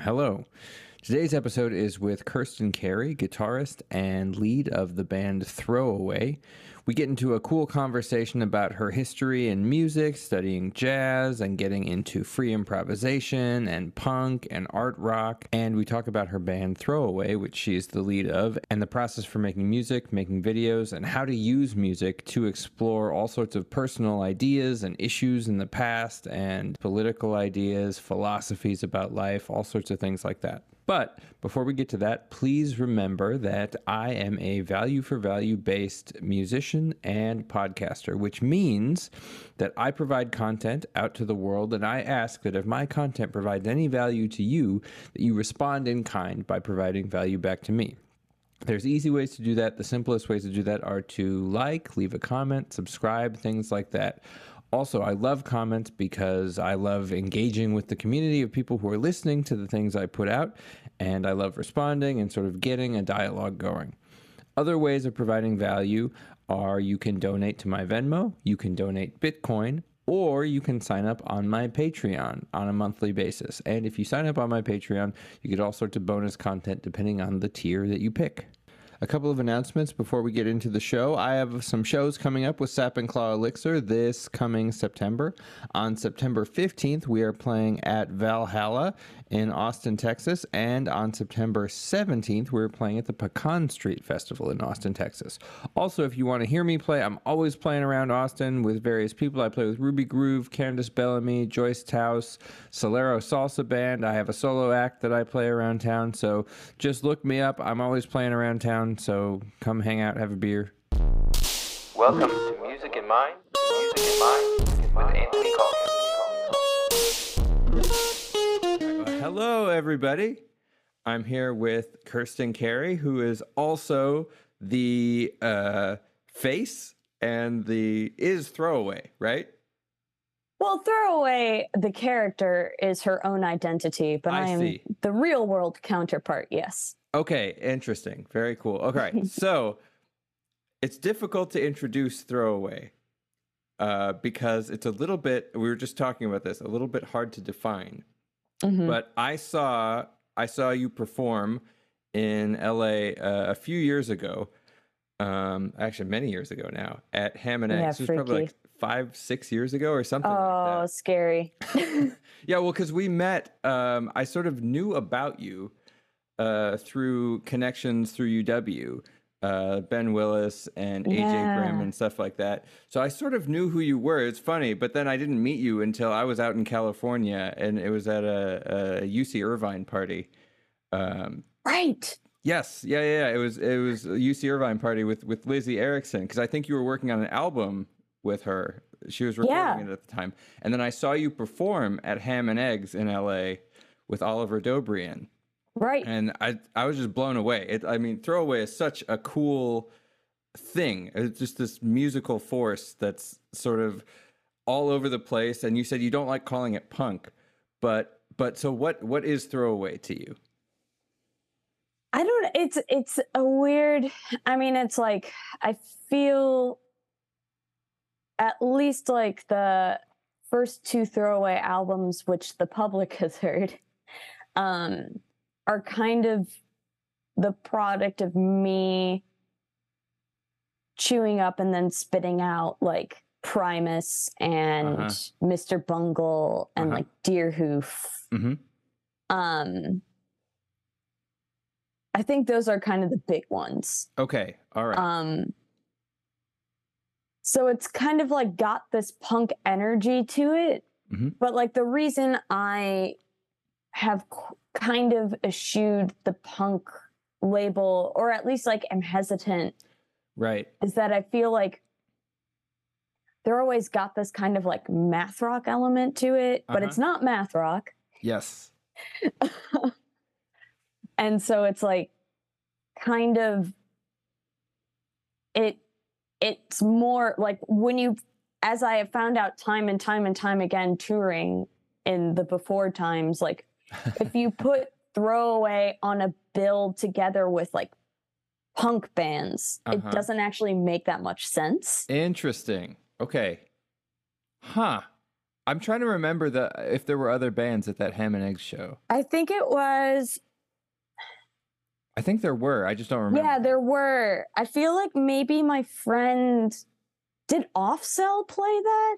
Hello. Today's episode is with Kirsten Carey, guitarist and lead of the band Throwaway. We get into a cool conversation about her history in music, studying jazz, and getting into free improvisation and punk and art rock. And we talk about her band Throwaway, which she's the lead of, and the process for making music, making videos, and how to use music to explore all sorts of personal ideas and issues in the past, and political ideas, philosophies about life, all sorts of things like that. But before we get to that, please remember that I am a value for value based musician and podcaster, which means that I provide content out to the world and I ask that if my content provides any value to you, that you respond in kind by providing value back to me. There's easy ways to do that. The simplest ways to do that are to like, leave a comment, subscribe, things like that. Also, I love comments because I love engaging with the community of people who are listening to the things I put out, and I love responding and sort of getting a dialogue going. Other ways of providing value are you can donate to my Venmo, you can donate Bitcoin, or you can sign up on my Patreon on a monthly basis. And if you sign up on my Patreon, you get all sorts of bonus content depending on the tier that you pick. A couple of announcements before we get into the show. I have some shows coming up with Sap and Claw Elixir this coming September. On September 15th, we are playing at Valhalla in Austin, Texas. And on September 17th, we're playing at the Pecan Street Festival in Austin, Texas. Also, if you want to hear me play, I'm always playing around Austin with various people. I play with Ruby Groove, Candice Bellamy, Joyce Taus, Solero Salsa Band. I have a solo act that I play around town. So just look me up. I'm always playing around town. So come hang out, have a beer. Welcome to Music in Mind, Music in Mind with Anthony Calkins. Hello, everybody. I'm here with Kirsten Carey, who is also the uh, face and the is throwaway, right? Well, throwaway the character is her own identity, but I I, am see. the real world counterpart. Yes. Okay, interesting. Very cool. Okay, so it's difficult to introduce throwaway uh, because it's a little bit. We were just talking about this. A little bit hard to define. Mhm. But I saw I saw you perform in LA uh, a few years ago. Um, actually, many years ago now at Ham and Yeah, Eggs. it was probably like five, six years ago or something oh, like that. scary. Yeah, well, because we met, um, I sort of knew about you uh, through connections through UW, uh, Ben Willis and AJ Grimm and stuff like that. So I sort of knew who you were. It's funny, but then I didn't meet you until I was out in California, and it was at a, a UC Irvine party. Um, right. yes, yeah, yeah, yeah. It was it was a UC Irvine party with with Lizzie Erickson because I think you were working on an album with her. She was recording Yeah. it at the time, and then I saw you perform at Ham and Eggs in L.A. with Oliver Dobrian, Right. and I I was just blown away. It, I mean, Throwaway is such a cool thing. It's just this musical force that's sort of all over the place. And you said you don't like calling it punk, but but so what what is Throwaway to you? I don't it's it's a weird I mean it's like I feel at least like the first two throwaway albums which the public has heard um are kind of the product of me chewing up and then spitting out like Primus and Uh-huh. Mr. Bungle and Uh-huh. like Deerhoof. Mhm. Um I think those are kind of the big ones. Okay, all right. Um so it's kind of like got this punk energy to it. Mhm. But like the reason I have qu- kind of eschewed the punk label or at least like am hesitant right. is that I feel like they're always got this kind of like math rock element to it, but Uh-huh. it's not math rock. Yes. and so it's like kind of it it's more like when you as i have found out time and time and time again touring in the before times like if you put throwaway on a bill together with like punk bands Uh-huh. it doesn't actually make that much sense Interesting. Okay. Huh. I'm trying to remember the if there were other bands at that ham and eggs show. I think it was I think there were. I just don't remember. Yeah, there were. I feel like maybe my friend did Offcell play that?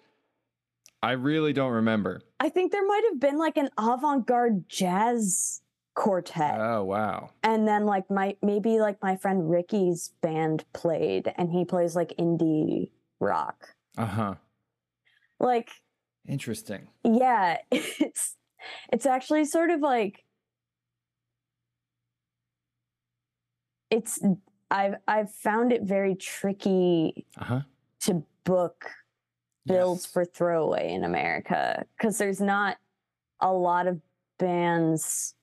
I really don't remember. I think there might have been like an avant-garde jazz quartet. Oh wow. and then like my maybe like my friend Ricky's band played and he plays like indie rock. Uh huh. Like Interesting. yeah, it's it's actually sort of like it's I've I've found it very tricky Uh huh. to book builds Yes. for throwaway in America because there's not a lot of bands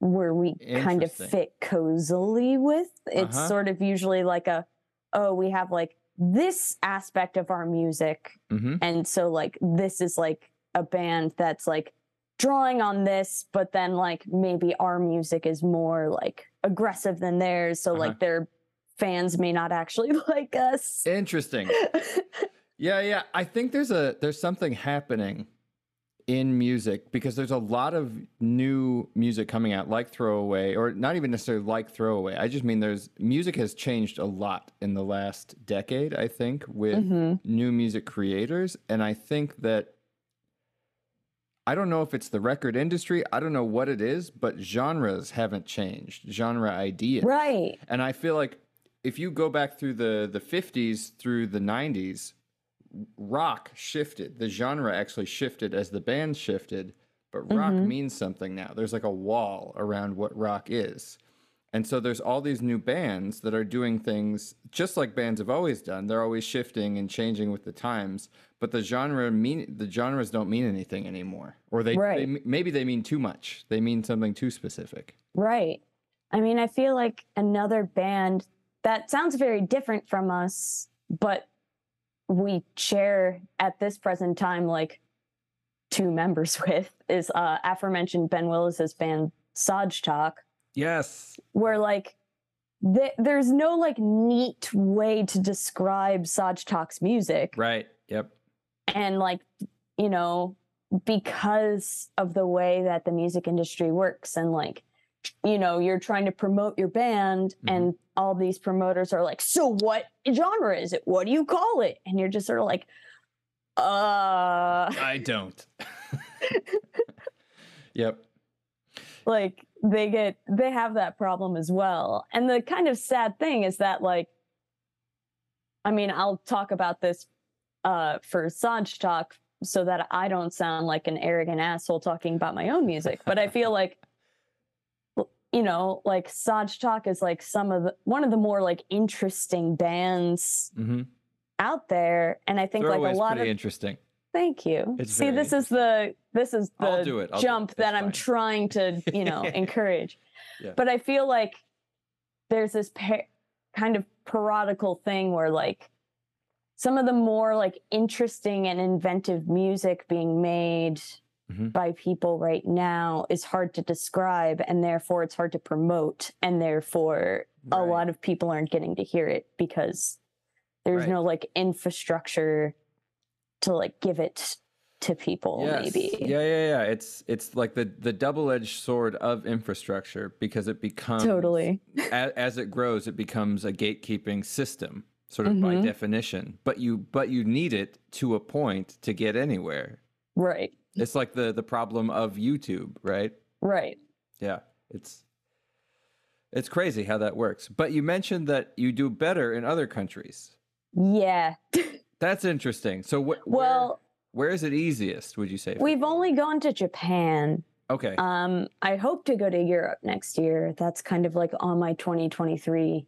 where we kind of fit cozily with. It's Uh-huh. sort of usually like a, oh, we have like this aspect of our music. Mm-hmm. And so, like, this is like a band that's like drawing on this, but then like maybe our music is more like aggressive than theirs. So, Uh-huh. like, their fans may not actually like us. Interesting. Yeah, yeah. I think there's a there's something happening in music because there's a lot of new music coming out like throwaway or not even necessarily like throwaway. I just mean there's music has changed a lot in the last decade, I think, with Mhm. new music creators and I think that I don't know if it's the record industry, I don't know what it is, but genres haven't changed. Genre ideas. Right. And I feel like if you go back through the the 50s through the 90s, rock shifted. The genre actually shifted as the band shifted, but rock Mhm. means something now. There's like a wall around what rock is. And so there's all these new bands that are doing things just like bands have always done. They're always shifting and changing with the times, but the genre mean the genres don't mean anything anymore. Or they, Right. they maybe they mean too much. They mean something too specific. Right. I mean, I feel like another band that sounds very different from us, but we share at this present time like two members with is uh aforementioned Ben Willis's band Saj Talk, Yes. where like th- there's no like neat way to describe Saj Talk's music Right. Yep. and like you know because of the way that the music industry works and like you know you're trying to promote your band Mhm. and all these promoters are like so what genre is it what do you call it and you're just sort of like uh I don't. yep. like they get they have that problem as well and the kind of sad thing is that like i mean i'll talk about this uh for Sanj talk so that i don't sound like an arrogant asshole talking about my own music but i feel like you know like Sanj talk is like some of the one of the more like interesting bands Mm-hmm. out there and i think like a lot of interesting. Thank you. It's See, this is the this is the I'll do it. I'll do it. jump that I'm trying to, you know, encourage. Yeah. But I feel like there's this pa- kind of parodical thing where like some of the more like interesting and inventive music being made Mhm. by people right now is hard to describe and therefore it's hard to promote and therefore a lot of people aren't getting to hear it because there's Right. no like infrastructure to like give it to people Yes. maybe Yeah, yeah, yeah. It's it's like the the double edged sword of infrastructure because it becomes totally as, as it grows, it becomes a gatekeeping system, sort of by Mhm. definition. But you but you need it to a point to get anywhere. right It's like the the problem of YouTube, right? right Yeah, it's it's crazy how that works. But you mentioned that you do better in other countries. yeah That's interesting. So wh- well where, where is it easiest? Would you say? we've you? only gone to japan okay. um i hope to go to europe next year that's kind of like on my 2023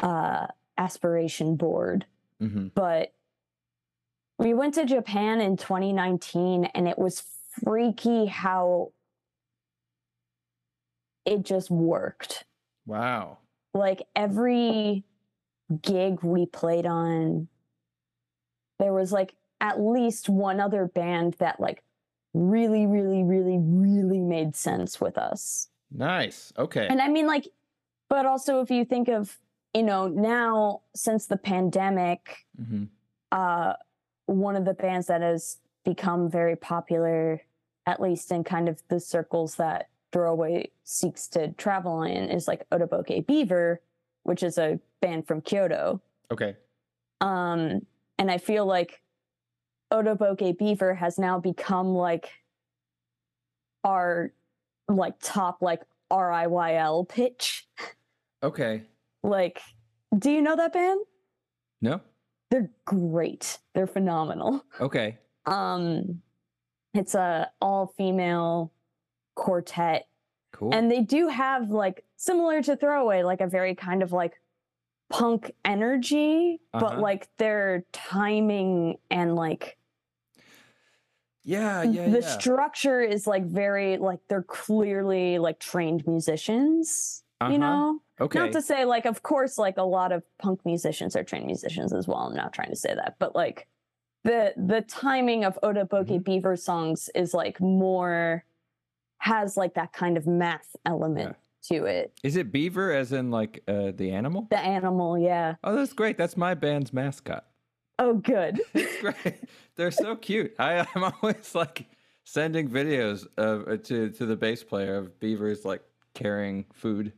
uh aspiration board hmm but we went to Japan in 2019 and it was freaky how it just worked. Wow. Like every gig we played on, there was like at least one other band that like really, really, really, really made sense with us. Nice. Okay. And I mean, like, but also if you think of, you know, now since the pandemic, hmm uh, one of the bands that has become very popular, at least in kind of the circles that Throwaway seeks to travel in, is like Otoboke Beaver, which is a band from Kyoto. Okay. Um, and I feel like Otoboke Beaver has now become like our like top like RIYL pitch. Okay. Like, do you know that band? No. They're great. They're phenomenal. Okay. Um, it's a all female quartet, Cool. and they do have like similar to Throwaway, like a very kind of like punk energy, but Uh-huh. like their timing and like yeah, yeah, the yeah. structure is like very like they're clearly like trained musicians. Uh-huh. You know, okay. not to say like of course like a lot of punk musicians are trained musicians as well i'm not trying to say that but like the the timing of otoboke Mhm. beaver songs is like more has like that kind of math element to it Is it beaver as in like uh, the animal? the animal yeah Oh, that's great. That's my band's mascot. oh good It's great. They're so cute. I, I'm always like sending videos of uh, to to the bass player of beavers like carrying food.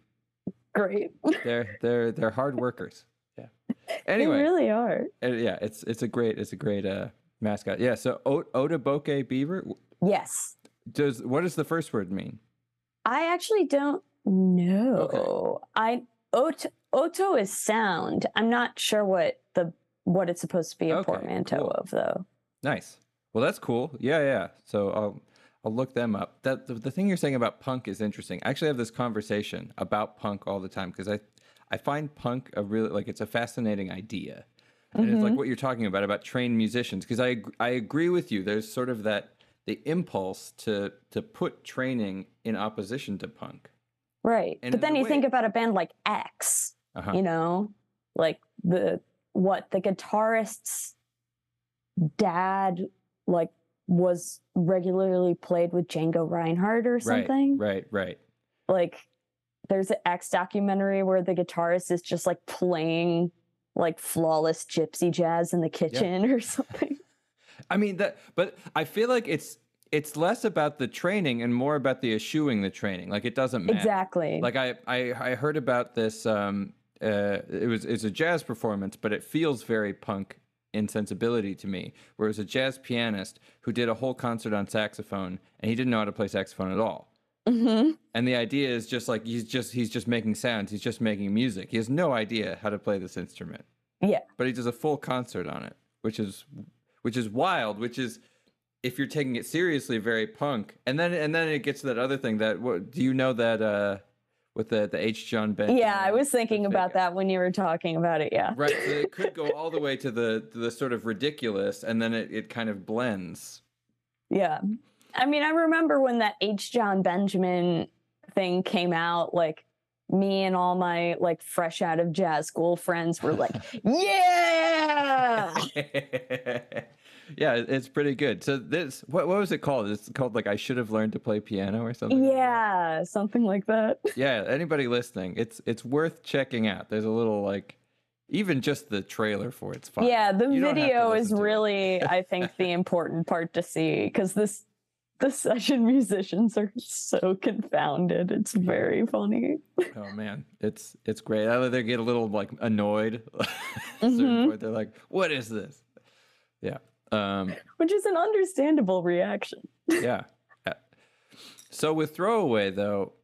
Great They're they're they're hard workers. Yeah. Anyway, they really are uh, yeah, it's it's a great it's a great uh, mascot. Yeah. So o- Otoboke beaver. yes Does what does the first word mean? i actually don't know Okay. i oto, oto is sound i'm not sure what the what it's supposed to be a Okay, portmanteau cool. of though Nice. Well, that's cool. Yeah, yeah. So I'll I'll look them up. That the, the thing you're saying about punk is interesting. I actually have this conversation about punk all the time because I I find punk a really like it's a fascinating idea. And it's like what you're talking about about trained musicians because I I agree with you. There's sort of that the impulse to to put training in opposition to punk. Right. And but then you think about a band like X, Uh-huh. you know, like the what the guitarist's dad like was regularly played with Django Reinhardt or something. Right, right, right. Like there's an X documentary where the guitarist is just like playing like flawless gypsy jazz in the kitchen or something. I mean that, but I feel like it's it's less about the training and more about the eschewing the training. Like it doesn't matter. exactly. Like I, I, I heard about this. Um, uh, it was it's a jazz performance, but it feels very punk in sensibility to me. Where it was a jazz pianist who did a whole concert on saxophone, and he didn't know how to play saxophone at all. hmm And the idea is just like he's just he's just making sounds. He's just making music. He has no idea how to play this instrument. Yeah. But he does a full concert on it, which is which is wild. Which is if you're taking it seriously, very punk. And then and then it gets to that other thing that what do you know that uh with the the H Jon Ben? Yeah, I was thinking about that when you were talking about it. Yeah. Right. So it could go all the way to the to the sort of ridiculous, and then it, it kind of blends. Yeah. I mean, I remember when that H. Jon Benjamin thing came out, like me and all my like fresh out of jazz school friends were like, yeah. yeah, it's pretty good. So this, what what was it called? It's called like I should have learned to play piano or something. like? Yeah, something like that. Yeah. Anybody listening, it's it's worth checking out. There's a little like, even just the trailer for it's fine. Yeah, the You don't have to video is listen to it. really, I think, the important part to see because this the session musicians are so confounded. It's very funny. Oh man, it's it's great. I they get a little like annoyed. At a certain Mhm. point, they're like, "What is this?" Yeah. Um. Which is an understandable reaction. yeah. Yeah. So with throwaway though,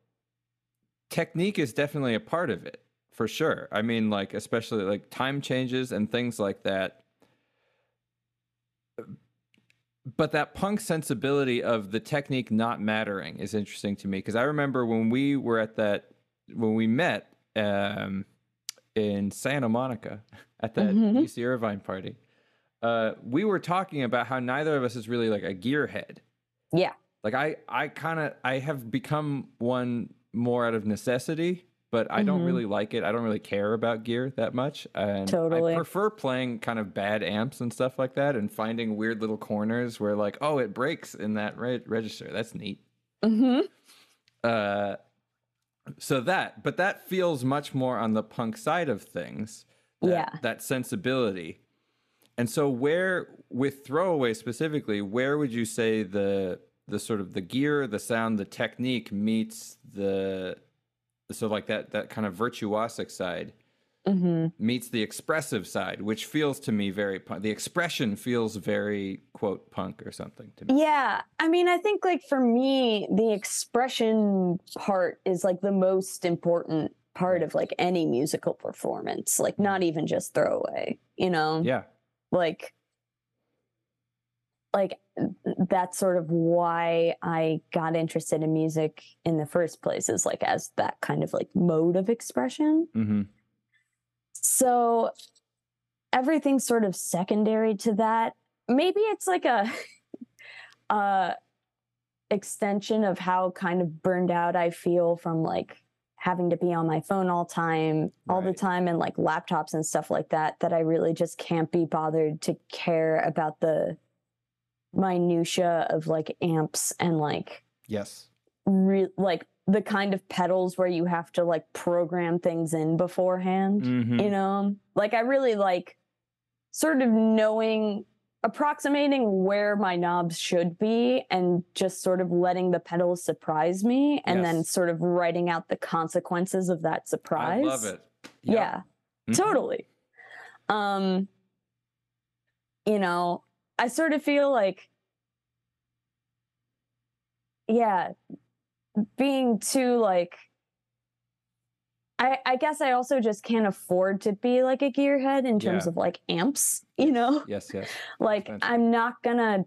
technique is definitely a part of it for sure. I mean, like especially like time changes and things like that. But that punk sensibility of the technique not mattering is interesting to me because I remember when we were at that when we met um, in Santa Monica at that Mhm. UC Irvine party. Uh, we were talking about how neither of us is really like a gearhead Yeah. like i i kind of i have become one more out of necessity but i don't Mhm. really like it i don't really care about gear that much and Totally. i prefer playing kind of bad amps and stuff like that and finding weird little corners where like oh it breaks in that re- register that's neat Mm-hmm. uh so that but that feels much more on the punk side of things that, Yeah. that sensibility and so where with throwaway specifically, where would you say the the sort of the gear, the sound, the technique meets the so like that that kind of virtuosic side hmm meets the expressive side, which feels to me very punk. The expression feels very quote punk or something to me. Yeah. I mean, I think like for me, the expression part is like the most important part of like any musical performance, like not even just throwaway, you know? Yeah. Like, like that's sort of why I got interested in music in the first place, is like as that kind of like mode of expression. hmm So everything's sort of secondary to that. Maybe it's like a uh extension of how kind of burned out I feel from like having to be on my phone all time all the time and like laptops and stuff like that that I really just can't be bothered to care about the minutia of like amps and like Yes. re- like the kind of pedals where you have to like program things in beforehand Mhm. you know like i really like sort of knowing approximating where my knobs should be and just sort of letting the pedals surprise me and then sort of writing out the consequences of that surprise I love it. Yep. yeah Mhm. totally um you know i sort of feel like yeah being too like I, I guess I also just can't afford to be like a gearhead in terms Yeah. of like amps, you know? Yes, yes. like. I'm not gonna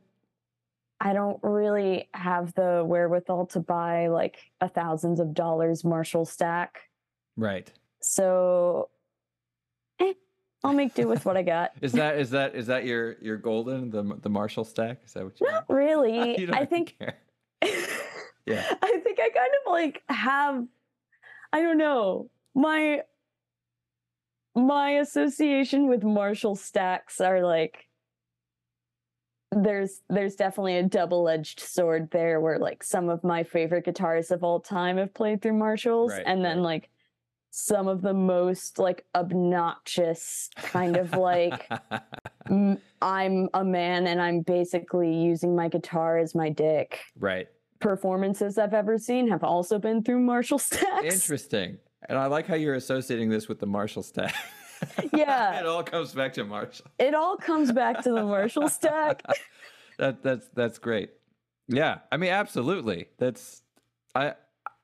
I don't really have the wherewithal to buy like a thousands of dollars Marshall stack. Right. So I'll make do with what I got. Is that is that is that your your golden the the Marshall stack? Is that what you? Not really. You don't I think. Yeah. I think I kind of like have I don't know. My my association with Marshall stacks are like there's there's definitely a double-edged sword there where like some of my favorite guitarists of all time have played through Marshalls Right, and then right. like some of the most like obnoxious kind of like m- I'm a man and I'm basically using my guitar as my dick right. performances I've ever seen have also been through Marshall stacks. Interesting. And I like how you're associating this with the Marshall stack. Yeah. it all comes back to Marshall. It all comes back to the Marshall stack. that that's that's great. Yeah, I mean, absolutely. That's I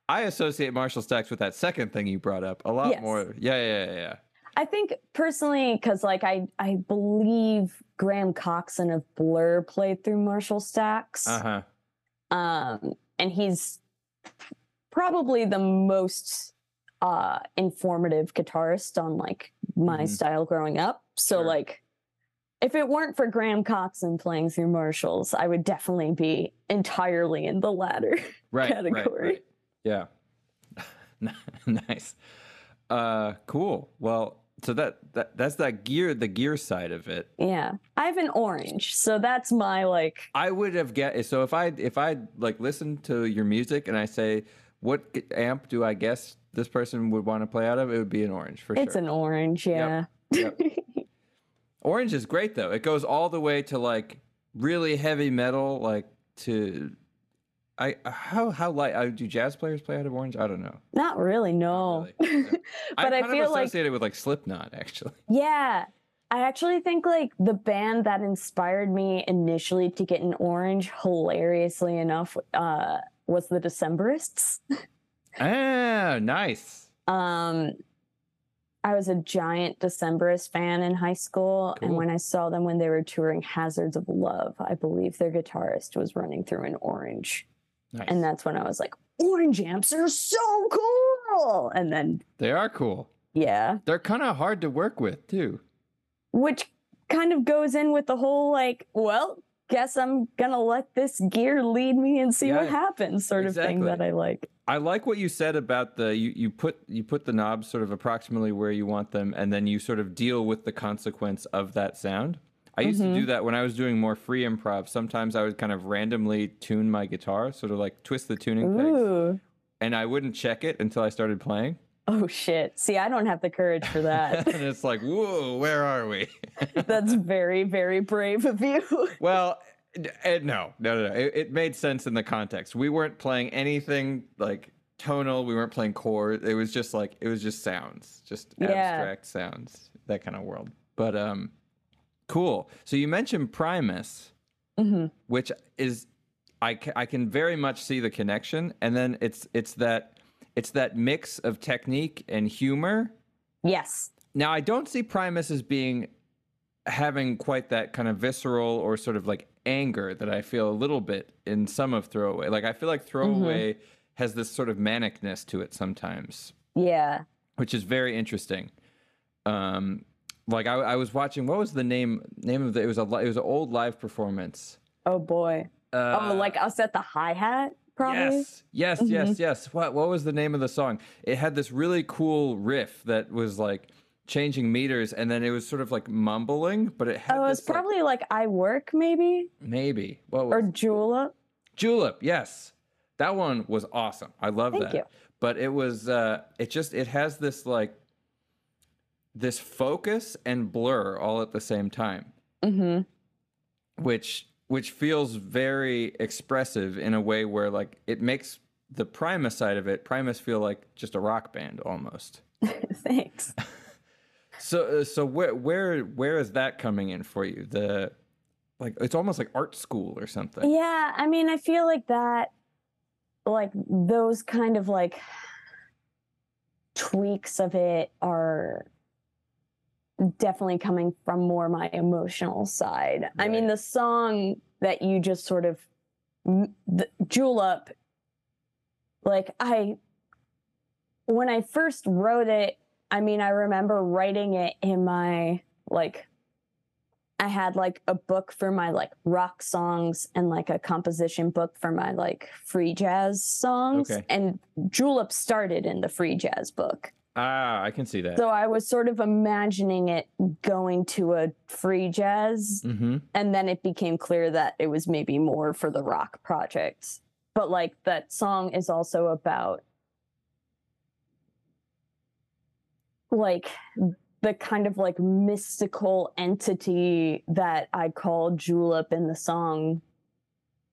I associate Marshall stacks with that second thing you brought up a lot Yes. more. Yeah, yeah, yeah, yeah. I think personally, because like I I believe Graham Coxon of Blur played through Marshall stacks. Uh huh. um and he's probably the most uh informative guitarist on like my Mhm. style growing up so Sure. like if it weren't for Graham Coxon playing through Marshalls, I would definitely be entirely in the latter. Right, right, category. right. Yeah. nice. Uh, cool. Well, so that that that's that gear, the gear side of it. Yeah. I have an orange, so that's my like I would have get so if I if I like listen to your music and I say what amp do I guess this person would want to play out of, it would be an orange for it's sure. It's an orange, yeah. Yep. Orange is great though. It goes all the way to like really heavy metal, like to I how how light uh, do jazz players play out of orange? I don't know. Not really, no. really. Yeah. But I feel like- associated with like Slipknot actually. Yeah. I actually think like the band that inspired me initially to get an orange, hilariously enough, uh, was the Decemberists. ah, nice. Um, I was a giant Decemberist fan in high school, and when I saw them when they were touring Hazards of Love, I believe their guitarist was running through an orange, Nice. and that's when I was like, "Orange amps are so cool!" And then, they are cool. yeah, They're kind of hard to work with too. which kind of goes in with the whole like, well, guess I'm gonna let this gear lead me and see what happens sort of thing that. I like. I like what you said about the you, you put you put the knobs sort of approximately where you want them, and then you sort of deal with the consequence of that sound. I used Mm-hmm. to do that when I was doing more free improv. Sometimes I would kind of randomly tune my guitar, sort of like twist the tuning pegs, and I wouldn't check it until I started playing. Oh shit. See, I don't have the courage for that. and it's like, whoa, where are we? That's very, very brave of you. well, d- eh, no, no, no, no. It, it made sense in the context. We weren't playing anything like tonal. We weren't playing chords. It was just like it was just sounds, just Yeah. abstract sounds, that kind of world. But um, cool. So you mentioned Primus, hmm which is I ca- I can very much see the connection, and then it's it's that it's that mix of technique and humor Yes. now I don't see Primus as being having quite that kind of visceral or sort of like anger that I feel a little bit in some of Throwaway. Like I feel like Throwaway has this sort of manicness to it sometimes, Yeah. which is very interesting. Um, like I, I was watching, what was the name name of the? It was a it was an old live performance. Oh boy. Uh, oh, like us at the hi hat, probably. Yes, yes, yes, yes. What what was the name of the song? It had this really cool riff that was like changing meters, and then it was sort of like mumbling, but it had Oh, this it's like- probably like I work, maybe maybe what was, or Julep. Julep? Yes, that one was awesome. I love Thank that. you. But it was uh, it just it has this like this focus and blur all at the same time. Mm-hmm. which which feels very expressive in a way where like it makes the Primus side of it, Primus feel like just a rock band almost. Thanks. So uh, so where where where is that coming in for you? The like it's almost like art school or something. Yeah, I mean, I feel like that, like those kind of like tweaks of it are definitely coming from more my emotional side. I mean, the song that you just sort of the julep, like I, when I first wrote it, I mean, I remember writing it in my like I had like a book for my like rock songs and like a composition book for my like free jazz songs. Okay. And Julep started in the free jazz book. Ah, I can see that. So I was sort of imagining it going to a free jazz. mm-hmm. And then it became clear that it was maybe more for the rock projects. But like that song is also about like the kind of like mystical entity that I call Julep in the song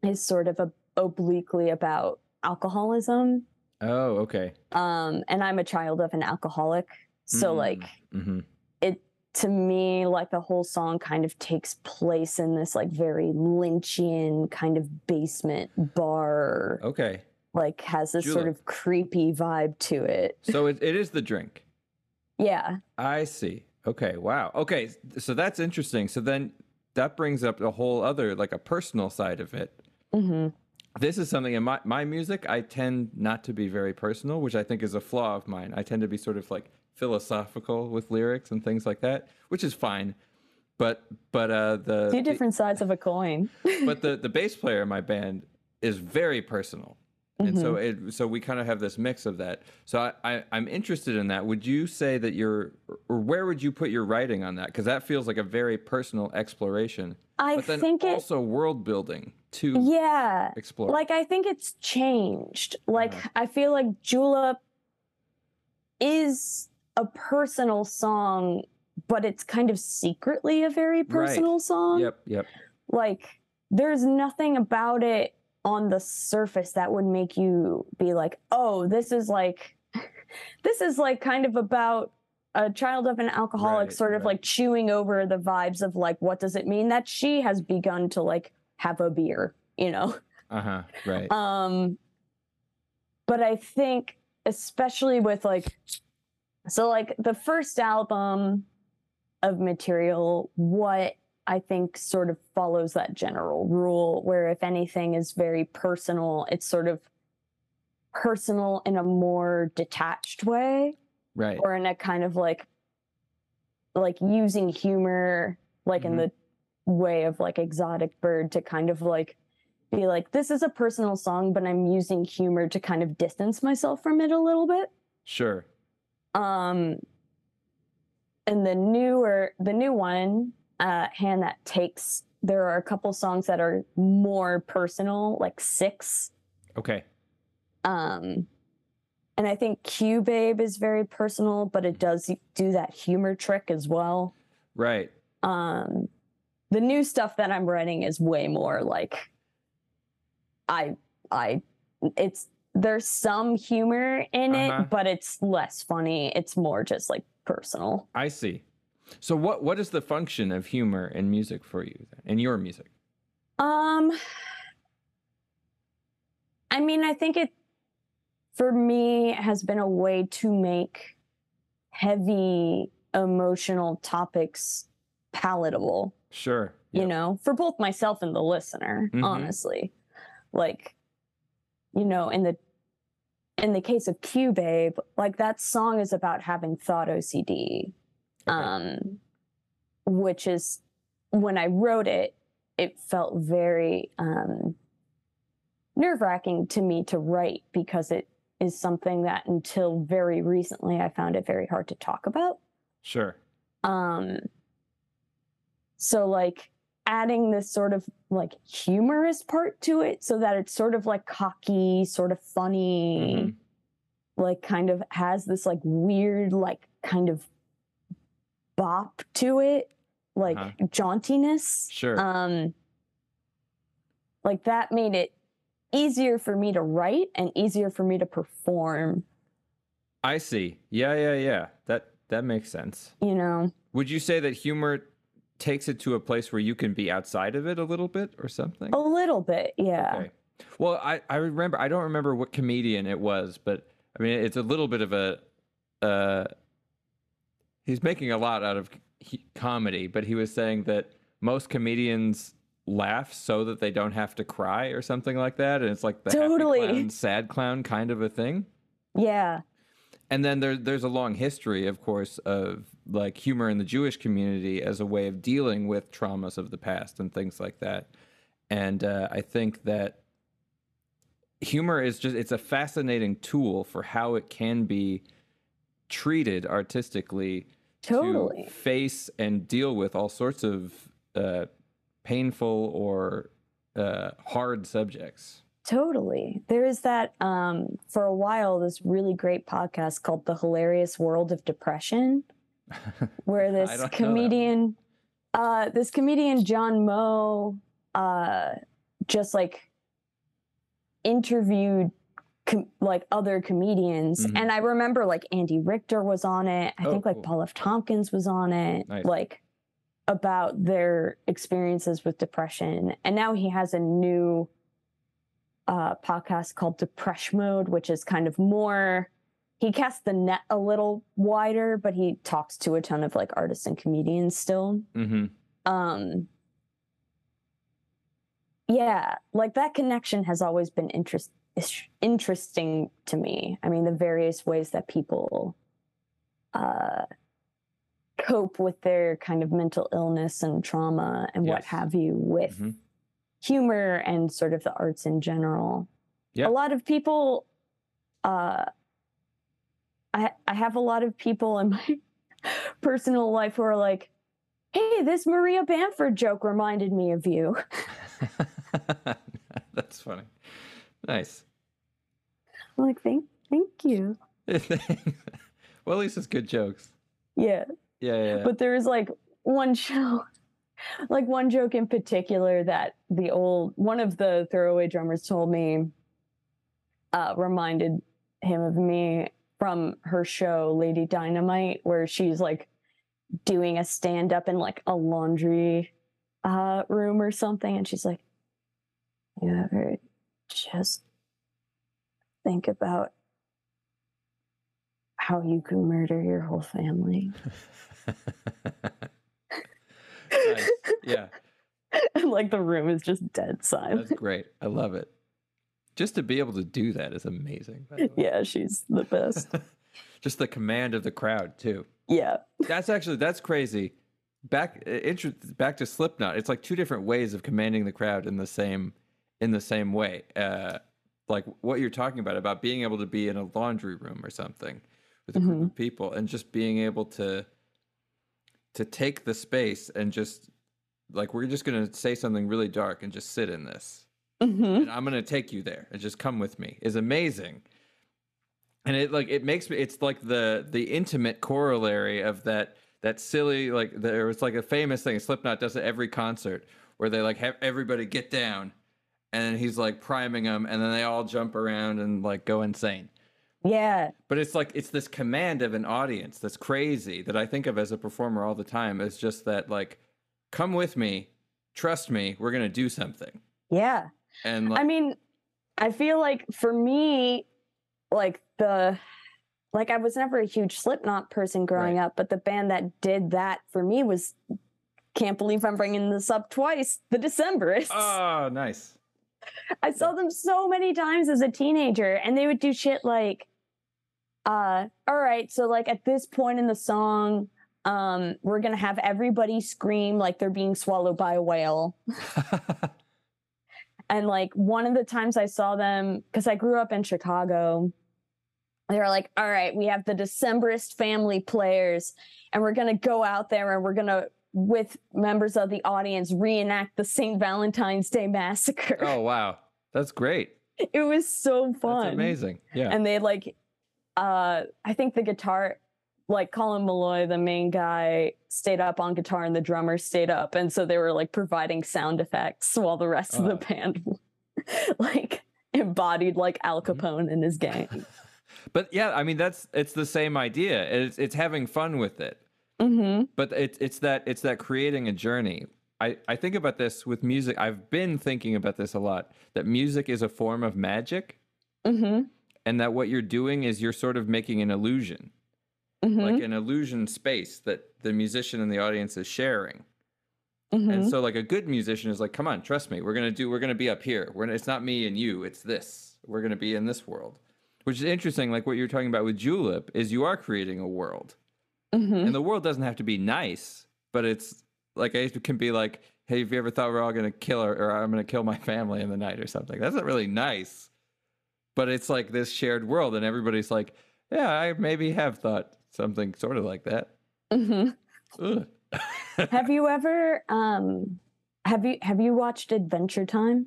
is sort of a, obliquely about alcoholism. Oh, okay. Um, and I'm a child of an alcoholic. So Mm. like Mm-hmm. it to me like the whole song kind of takes place in this like very lynchian kind of basement bar Okay. like has this sort of creepy vibe to it So it, it is the drink. yeah I see. Okay. Wow. Okay. So that's interesting. So then that brings up a whole other, like a personal side of it. hmm This is something in my, my music, I tend not to be very personal, which I think is a flaw of mine. I tend to be sort of like philosophical with lyrics and things like that, which is fine. But but uh the two different sides of a coin but the the bass player in my band is very personal. And so Mm-hmm. it so we kind of have this mix of that. So I, I I'm interested in that. Would you say that you're or where would you put your writing on that? Because that feels like a very personal exploration. i But then think it also world building to yeah explore. like i think it's changed like Uh-huh. i feel like julep is a personal song but it's kind of secretly a very personal song Yep, yep. like there's nothing about it on the surface that would make you be like oh this is like this is like kind of about a child of an alcoholic Right, sort of right. like chewing over the vibes of like what does it mean that she has begun to like have a beer you know Uh-huh. Right. um but i think especially with like so like the first album of material what i think sort of follows that general rule where if anything is very personal it's sort of personal in a more detached way right. or in a kind of like like using humor like in Mhm. the way of like exotic bird to kind of like be like this is a personal song but i'm using humor to kind of distance myself from it a little bit Sure. um and the newer the new one uh hand that takes there are a couple songs that are more personal like six Okay. um and I think Q Babe is very personal, but it does do that humor trick as well. Right. Um, the new stuff that I'm writing is way more like I I it's there's some humor in Uh-huh. it, but it's less funny. It's more just like personal. I see. So what what is the function of humor in music for you? In your music? Um I mean, I think it for me has been a way to make heavy emotional topics palatable, Sure. you know, for both myself and the listener, Mhm. honestly. Like you know, in the in the case of Q Babe, like that song is about having thought OCD. Okay. Um which is when I wrote it, it felt very um nerve wracking to me to write because it is something that until very recently I found it very hard to talk about. Sure. Um, so like adding this sort of like humorous part to it so that it's sort of like cocky, sort of funny, Mhm. like kind of has this like weird, like kind of bop to it, like Uh-huh. jauntiness. Sure. Um, like that made it easier for me to write and easier for me to perform, I see. Yeah, yeah, yeah. That that makes sense. you know. Would you say that humor takes it to a place where you can be outside of it a little bit or something? A little bit, yeah. Okay. Well, I, I remember I don't remember what comedian it was, but I mean it's a little bit of a uh he's making a lot out of he, comedy, but he was saying that most comedians laugh so that they don't have to cry or something like that and it's like the Totally. clown, sad clown kind of a thing. Yeah. And then there, there's a long history, of course, of like humor in the Jewish community as a way of dealing with traumas of the past and things like that. And uh, I think that humor is just, it's a fascinating tool for how it can be treated artistically Totally. to face and deal with all sorts of uh, painful or uh, hard subjects. Totally. There is that um for a while this really great podcast called The Hilarious World of Depression where this don't know that comedian uh this comedian John Moe uh just like interviewed com- like other comedians Mhm. and I remember like Andy Richter was on it. I Oh, think like cool. Paul F. Tompkins was on it. Nice. Like about their experiences with depression. And now he has a new uh, podcast called Depression Mode, which is kind of more. He casts the net a little wider, but he talks to a ton of like artists and comedians still. Mm-hmm. Um, yeah, like that connection has always been interest is- interesting to me. I mean, the various ways that people uh, cope with their kind of mental illness and trauma and what have you with Mhm. Humor and sort of the arts in general. Yeah. A lot of people, uh, I I have a lot of people in my personal life who are like, "Hey, this Maria Bamford joke reminded me of you." That's funny. Nice. I'm like, "Thank, thank you." well, at least it's good jokes. Yeah, Yeah, yeah. yeah. but there was like one show, like one joke in particular that the old one of the throwaway drummers told me uh, reminded him of me from her show Lady Dynamite, where she's like doing a stand up in like a laundry uh, room or something, and she's like, "You ever just think about how you can murder your whole family?" nice. Yeah, and like the room is just dead silent. that's great. I love it. Just to be able to do that is amazing. by the way. Yeah, she's the best. Just the command of the crowd too. yeah. That's actually that's crazy. Back intro, back to Slipknot. It's like two different ways of commanding the crowd in the same in the same way. Uh, like what you're talking about about being able to be in a laundry room or something with a group of people and just being able to to take the space and just like we're just gonna say something really dark and just sit in this. Hmm and I'm gonna take you there and just come with me. Is amazing. and it like it makes me it's like the the intimate corollary of that that silly like there was like a famous thing slipknot does it every concert where they like have everybody get down and then he's like priming them and then they all jump around and like go insane Yeah. but it's like it's this command of an audience that's crazy that i think of as a performer all the time it's just that like come with me trust me we're gonna do something Yeah. and like I mean, I feel like for me, like the like I was never a huge Slipknot person growing up, but the band that did that for me was can't believe I'm bringing this up twice. The Decemberists. oh nice I saw them so many times as a teenager, and they would do shit like, uh, all right, so like at this point in the song, um, we're gonna have everybody scream like they're being swallowed by a whale. And like one of the times I saw them, because I grew up in Chicago, they were like, all right, we have the Decemberist family players, and we're gonna go out there and we're gonna, with members of the audience, reenact the St. Valentine's Day massacre. oh wow that's great It was so fun. that's amazing yeah And they like uh I think the guitar like Colin Meloy, the main guy, stayed up on guitar and the drummer stayed up. And so they were like providing sound effects while the rest of the Oh. band like embodied like Al Mm-hmm. Capone and his gang. But yeah, I mean that's it's the same idea. It's it's having fun with it. mm-hmm. But it's it's that it's that creating a journey. I, I think about this with music. I've been thinking about this a lot. That music is a form of magic, Mm-hmm. And that what you're doing is you're sort of making an illusion, Mm-hmm. like an illusion space that the musician and the audience is sharing. mm-hmm. And so, like a good musician is like, "Come on, trust me. We're gonna do. We're gonna be up here. We're it's not me and you. It's this. We're gonna be in this world." Which is interesting. Like what you're talking about with Julep is you are creating a world. mm-hmm. and the world doesn't have to be nice, but it's like it can be like, hey, have you ever thought we're all gonna kill her or I'm gonna kill my family in the night or something? That's not really nice, but it's like this shared world, and everybody's like, yeah, I maybe have thought something sort of like that. Mm-hmm. Have you ever um have you have you watched Adventure Time?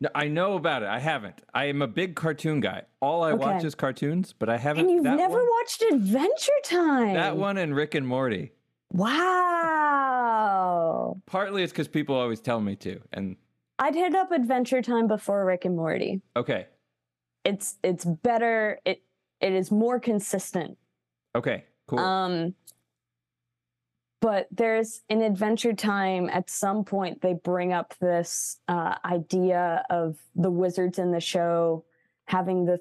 No, I know about it. I haven't. I am a big cartoon guy. All I watch is cartoons, but I haven't. And you've never one, watched Adventure Time. that one and Rick and Morty. Wow. Partly it's because people always tell me to, and I'd hit up Adventure Time before Rick and Morty. okay, It's it's better. It it is more consistent. okay, cool. Um but there's in Adventure Time at some point they bring up this uh, idea of the wizards in the show having the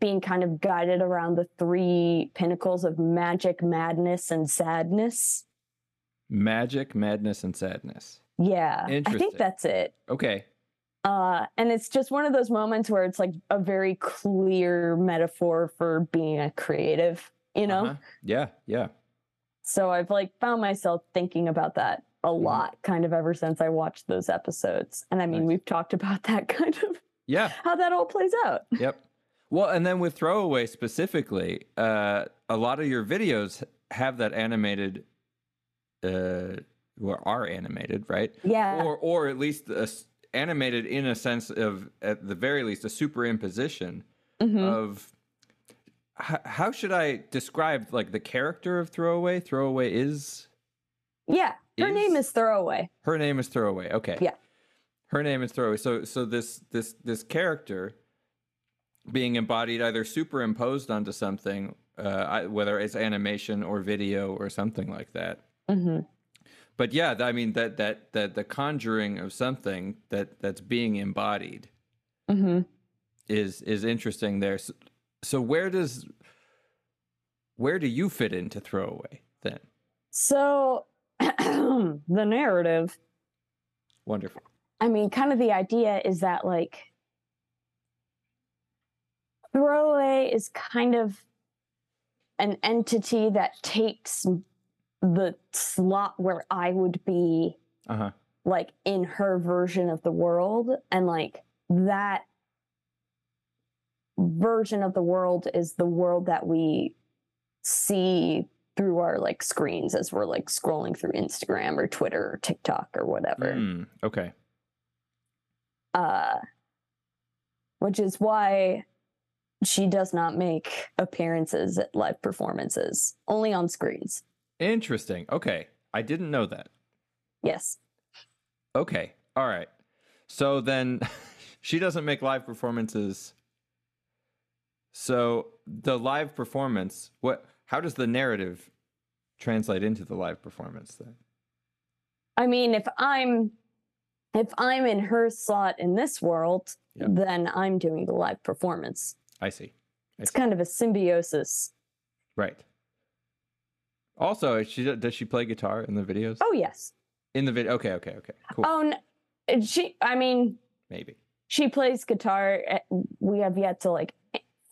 being kind of guided around the three pinnacles of magic, madness, and sadness. Magic, madness, and sadness. Yeah, I think that's it. Okay. Uh, and it's just one of those moments where it's like a very clear metaphor for being a creative, you know? Uh-huh. Yeah, yeah. So I've like found myself thinking about that a Mm-hmm. lot kind of ever since I watched those episodes. And I mean, Nice. we've talked about that kind of Yeah. how that all plays out. Yep. Well, and then with Throwaway specifically, uh, a lot of your videos have that animated, uh, or are animated, right? Yeah. Or, or at least a animated in a sense of, at the very least, a superimposition Mhm. of. H- how should I describe like the character of Throwaway? Throwaway is yeah. Her name is- is Throwaway. her name is Throwaway. Okay. Yeah. Her name is Throwaway. So so this this this character being embodied either superimposed onto something, uh, whether it's animation or video or something like that. hmm But yeah, I mean that that that the conjuring of something that that's being embodied hmm is is interesting there. So, so where does where do you fit into Throwaway then? So the narrative Wonderful. I mean, kind of the idea is that like throwaway is kind of an entity that takes the slot where I would be Uh huh. like in her version of the world and like that version of the world is the world that we see through our like screens as we're like scrolling through Instagram or Twitter or TikTok or whatever. Mm, okay. uh which is why she does not make appearances at live performances, only on screens. Interesting. Okay. I didn't know that. Yes. Okay. All right. So then she doesn't make live performances. So the live performance, what how does the narrative translate into the live performance then? I mean, if I'm if I'm in her slot in this world, Yep. then I'm doing the live performance. I see. I It's see. kind of a symbiosis. Right. Also, she does she play guitar in the videos? Oh yes. In the video. Okay, okay, okay. Cool. Oh, no, she. I mean, Maybe. she plays guitar. eh, We have yet to like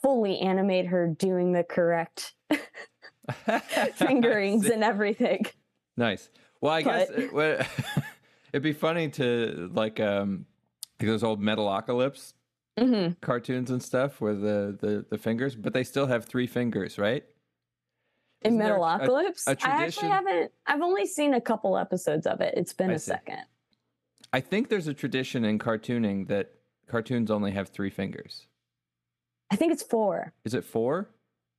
fully animate her doing the correct fingerings and everything. Nice. Well, I guess But- it, it'd be funny to like um like those old Metalocalypse hmm cartoons and stuff with the, the the fingers, but they still have three fingers, right? In a- Metalocalypse, a I actually haven't. I've only seen a couple episodes of it. It's been I a see. second. I think there's a tradition in cartooning that cartoons only have three fingers. I think it's four. Is it four?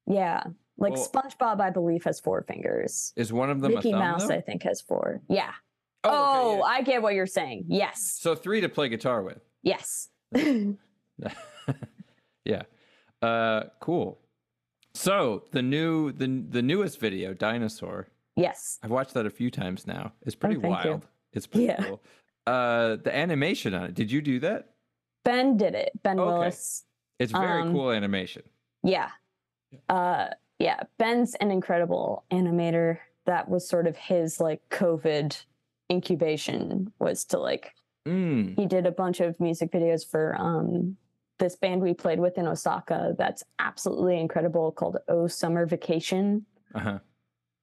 Yeah, like Well- SpongeBob, I believe has four fingers. Is one of them Mickey a thumb? Mouse, though? I think, has four. Yeah. Oh, Oh, okay, yeah. I get what you're saying. Yes. so three to play guitar with. Yes. yeah. Uh, cool. So the new the the newest video, Dinosaur. yes. I've watched that a few times now. It's pretty Oh, thank you. wild. It's pretty Yeah. cool. Uh, the animation on it. Did you do that? Ben did it. Ben Okay. Willis. It's very Um, cool animation. Yeah. Uh yeah, Ben's an incredible animator. That was sort of his like COVID incubation was to like Mm. he did a bunch of music videos for um this band we played with in Osaka that's absolutely incredible called Oh Summer Vacation. Uh huh.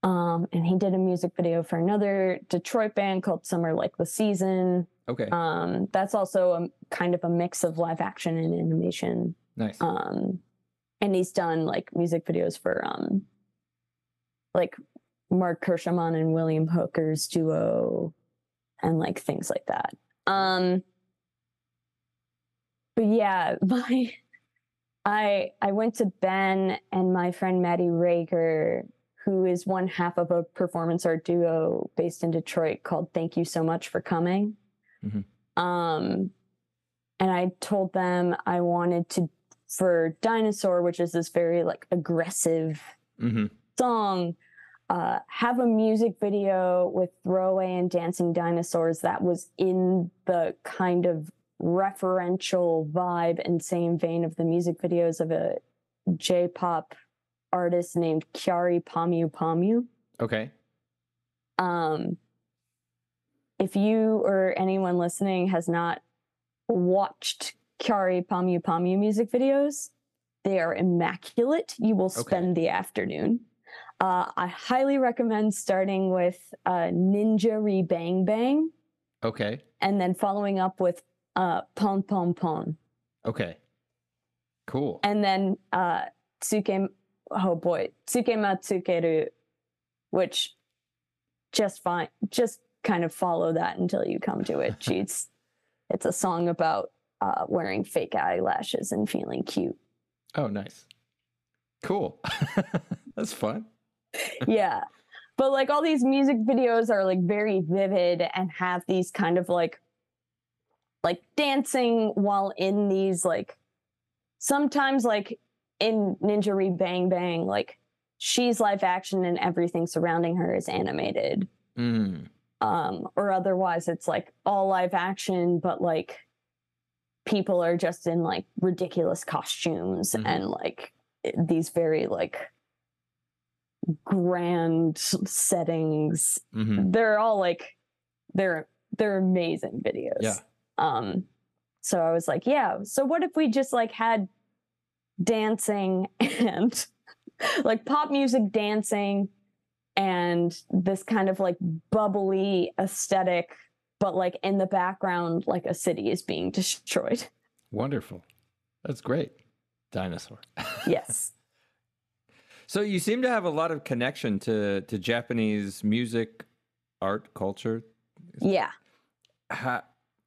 Um and he did a music video for another Detroit band called Summer Like the Season. Okay. Um that's also a kind of a mix of live action and animation. nice. um and he's done like music videos for um like mark Kirschenmann and william hooker's duo and like things like that um but yeah my i i went to ben and my friend maddie rager who is one half of a performance art duo based in detroit called thank you so much for coming Mhm. um and I told them I wanted to for Dinosaur, which is this very like aggressive mm-hmm. song, uh, have a music video with throwaway and dancing dinosaurs that was in the kind of referential vibe and same vein of the music videos of a J-pop artist named Kyary Pamyu Pamyu. Okay. Um, if you or anyone listening has not watched Kyary Pamyu Pamyu music videos, they are immaculate. You will spend the afternoon. Uh, I highly recommend starting with uh, Ninja Re Bang Bang Okay. and then following up with uh, Pon Pon Pon. Okay. Cool. And then uh, Tsuke, oh boy, Tsukema Tsukeru, which just fine, just kind of follow that until you come to it. She's, it's a song about uh, wearing fake eyelashes and feeling cute. Oh, nice. Cool. That's fun. yeah. But like all these music videos are like very vivid and have these kind of like like dancing while in these like sometimes like in Ninja Re Bang Bang, like she's live action and everything surrounding her is animated. Mm. Um, or otherwise it's like all live action, but like people are just in like ridiculous costumes Mhm. and like these very like grand settings. hmm They're all like they're they're amazing videos. Yeah. Um so I was like, yeah, so what if we just like had dancing and like pop music dancing and this kind of like bubbly aesthetic but like in the background like a city is being destroyed. Wonderful. That's great. Dinosaur. Yes. So you seem to have a lot of connection to to Japanese music, art, culture. yeah. Ha,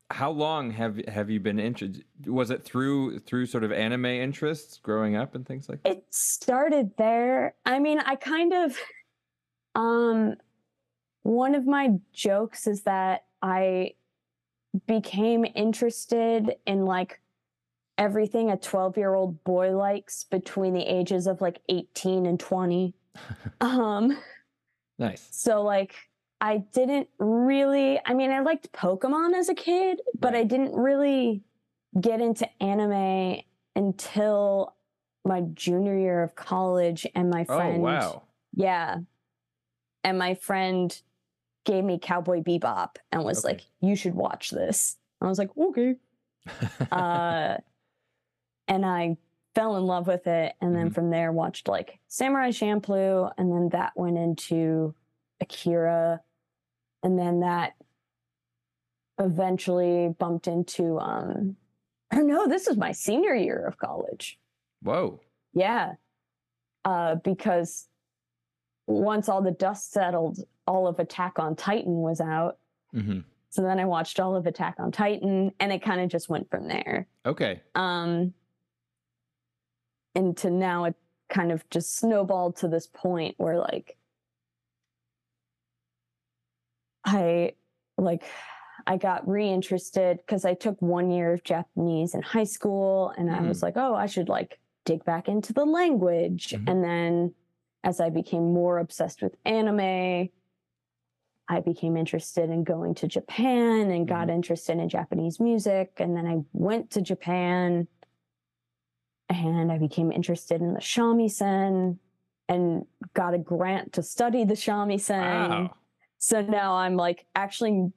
how long have have you been interested? Was it through through sort of anime interests growing up and things like that? It started there. I mean, I kind of um one of my jokes is that I became interested in like everything a 12-year-old boy likes between the ages of like 18 and 20. um Nice. so like I didn't really I mean I liked Pokemon as a kid, but I didn't really get into anime until my junior year of college and my friend Oh wow. yeah. And my friend gave me Cowboy Bebop and was Okay. like, "You should watch this." I was like, "Okay." Uh and I fell in love with it and then Mhm. from there watched like Samurai Champloo and then that went into Akira and then that eventually bumped into um or no, this was my senior year of college. Whoa. Yeah. Uh because once all the dust settled, all of Attack on Titan was out. hmm So then I watched all of Attack on Titan and it kind of just went from there. Okay. Um and to now it kind of just snowballed to this point where like I like I got reinterested because I took one year of Japanese in high school and I was like, oh, I should like dig back into the language. Mhm. And then as I became more obsessed with anime, I became interested in going to Japan and got interested in Japanese music. And then I went to Japan and I became interested in the shamisen and got a grant to study the shamisen. Wow. So now I'm like actually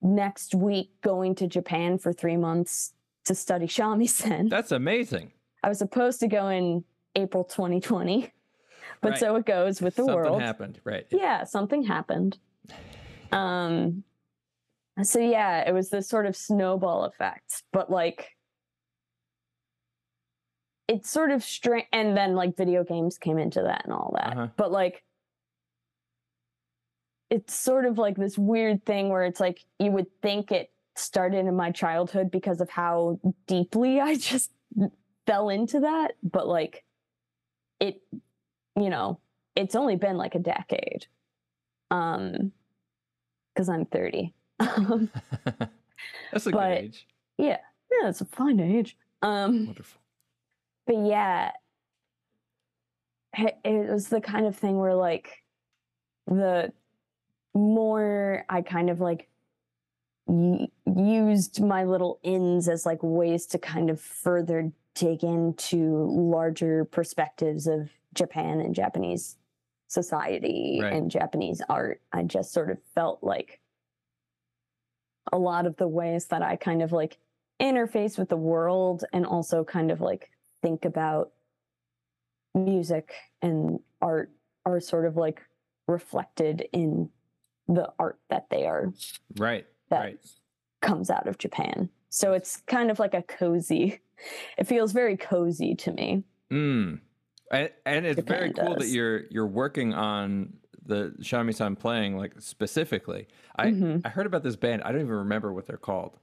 next week going to Japan for three months to study shamisen. That's amazing. I was supposed to go in April 2020, but Right. so it goes with the Something world. Something happened. Right. Yeah, something happened. Um, so yeah, it was this sort of snowball effect, but like it's sort of strange. And then like video games came into that and all that, Uh-huh. but like it's sort of like this weird thing where it's like you would think it started in my childhood because of how deeply I just fell into that, but like it, you know, it's only been like a decade. Um, because I'm 30. Um, That's a But- good age. yeah, yeah, it's a fine age. Um, Wonderful. but yeah it was the kind of thing where like the more i kind of like y- used my little ins as like ways to kind of further dig into larger perspectives of japan and japanese society Right. and japanese art i just sort of felt like a lot of the ways that i kind of like interface with the world and also kind of like think about music and art are sort of like reflected in the art that they are Right. that Right. comes out of Japan. So it's kind of like a cozy. It feels very cozy to me. Mm. And, and it's very Japan cool that you're you're working on the shamisen playing like specifically. I Mhm. I heard about this band. I don't even remember what they're called.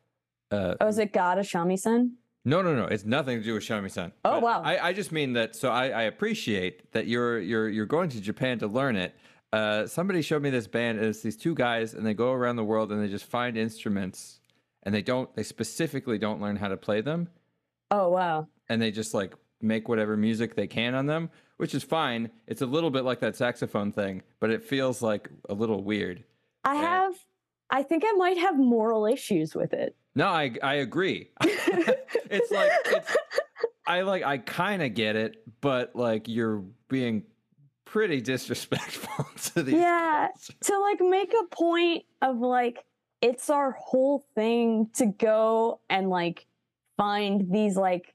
Uh, Oh, is it God of Shamisen? No, no, no. It's nothing to do with shamisen. Oh, But wow. I, I just mean that. So I, I appreciate that you're you're you're going to Japan to learn it. Uh, somebody showed me this band. and It's these two guys, and they go around the world and they just find instruments, and they don't. They specifically don't learn how to play them, Oh wow. and they just like make whatever music they can on them, which is fine. It's a little bit like that saxophone thing, but it feels like a little weird. I have I think I might have moral issues with it. No, I I agree. it's like it's I like I kind of get it, but like you're being pretty disrespectful to these. Yeah. guys. to like make a point of like it's our whole thing to go and like find these like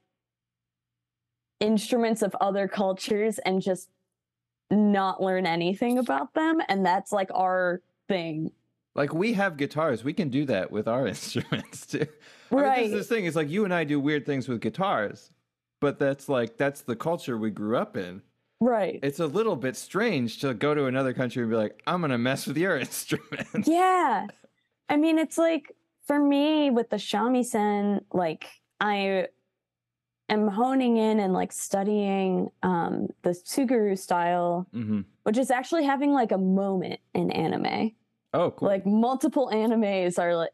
instruments of other cultures and just not learn anything about them and that's like our thing Like we have guitars, we can do that with our instruments too. I mean, right this, this thing is like you and I do weird things with guitars, but that's like that's the culture we grew up in. Right It's a little bit strange to go to another country and be like, I'm gonna mess with your instrument. yeah i mean it's like for me with the shamisen, like I am honing in and like studying um the Tsugaru style, Mm-hmm. which is actually having like a moment in anime. Oh, cool. Like multiple animes are like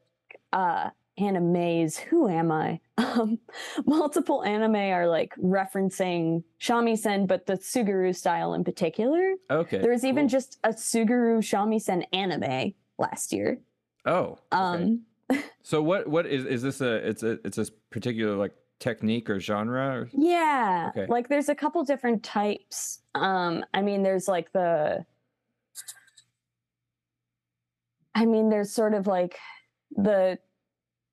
uh animes. Who am I? Um multiple anime are like referencing shamisen, but the Tsugaru style in particular. okay. There was even cool. just a Tsugaru shamisen anime last year. Oh. okay. Um So what what is is this a it's a it's a particular like technique or genre or Yeah. Okay. Like there's a couple different types. Um I mean there's like the I mean there's sort of like the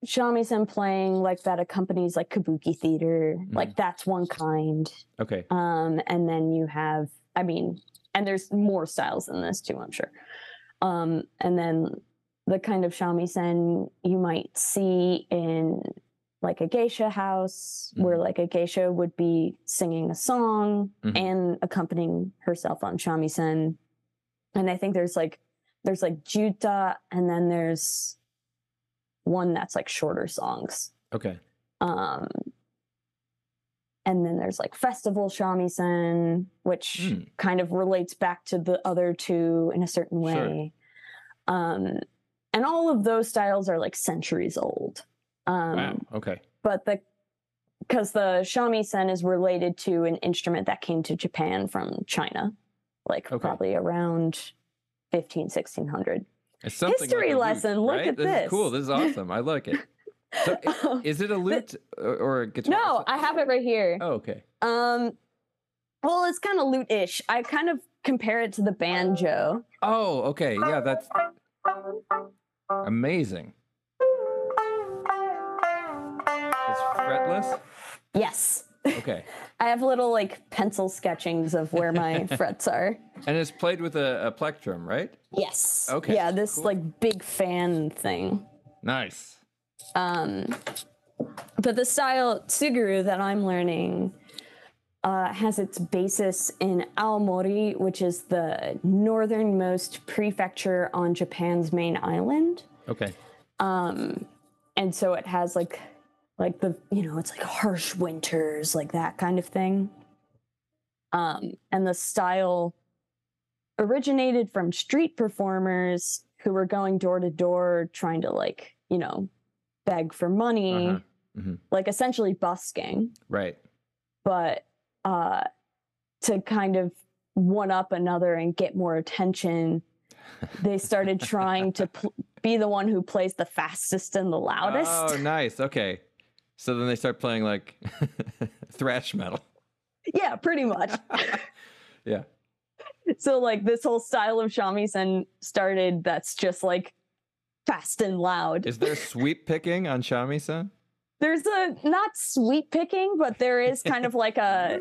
shamisen playing like that accompanies like kabuki theater. Like that's one kind. okay. Um and then you have I mean and there's more styles than this too, I'm sure. Um and then the kind of shamisen you might see in like a geisha house where Mhm. like a geisha would be singing a song Mhm. and accompanying herself on shamisen and i think there's like there's like jiuta and then there's one that's like shorter songs Okay. um and then there's like festival shamisen which Mm. kind of relates back to the other two in a certain Sure. way um and all of those styles are like centuries old um wow. Okay. but the because the shamisen is related to an instrument that came to japan from china like Okay. probably around 15 1600 It's something like History lute, lesson, look right? at this. this. is cool. This is awesome. I like it. So Um, is it a lute or, or a guitar? no i have it right here Oh, okay. um well it's kind of lute-ish i kind of compare it to the banjo Oh, okay. Yeah, that's amazing. It's fretless. yes Okay, i have little like pencil sketchings of where my frets are and it's played with a, a plectrum, right? yes Okay, yeah this cool. like big fan thing Nice. Um, but the style Tsugaru that I'm learning uh, has its basis in Aomori, which is the northernmost prefecture on Japan's main island. Okay. Um, and so it has like, like the you know, it's like harsh winters, like that kind of thing. Um, and the style originated from street performers who were going door to door trying to like, you know, beg for money, Uh-huh. Mhm. like essentially busking, Right. but uh to kind of one up another and get more attention, they started trying to pl- be the one who plays the fastest and the loudest. Oh, nice. Okay. So then they start playing like thrash metal. Yeah, pretty much. Yeah. so like this whole style of shamisen started that's just like fast and loud. Is there sweep picking on shamisen? There's a not sweet picking, but there is kind of like a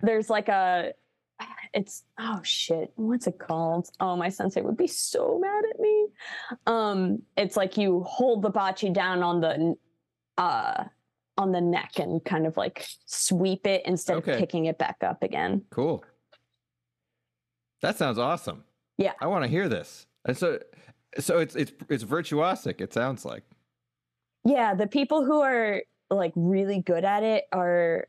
there's like a it's oh shit what's it called oh my sensei would be so mad at me um it's like you hold the bachi down on the uh on the neck and kind of like sweep it instead Okay. of picking it back up again Cool. That sounds awesome. Yeah. I want to hear this. And so so it's it's it's virtuosic, it sounds like. yeah the people who are like really good at it are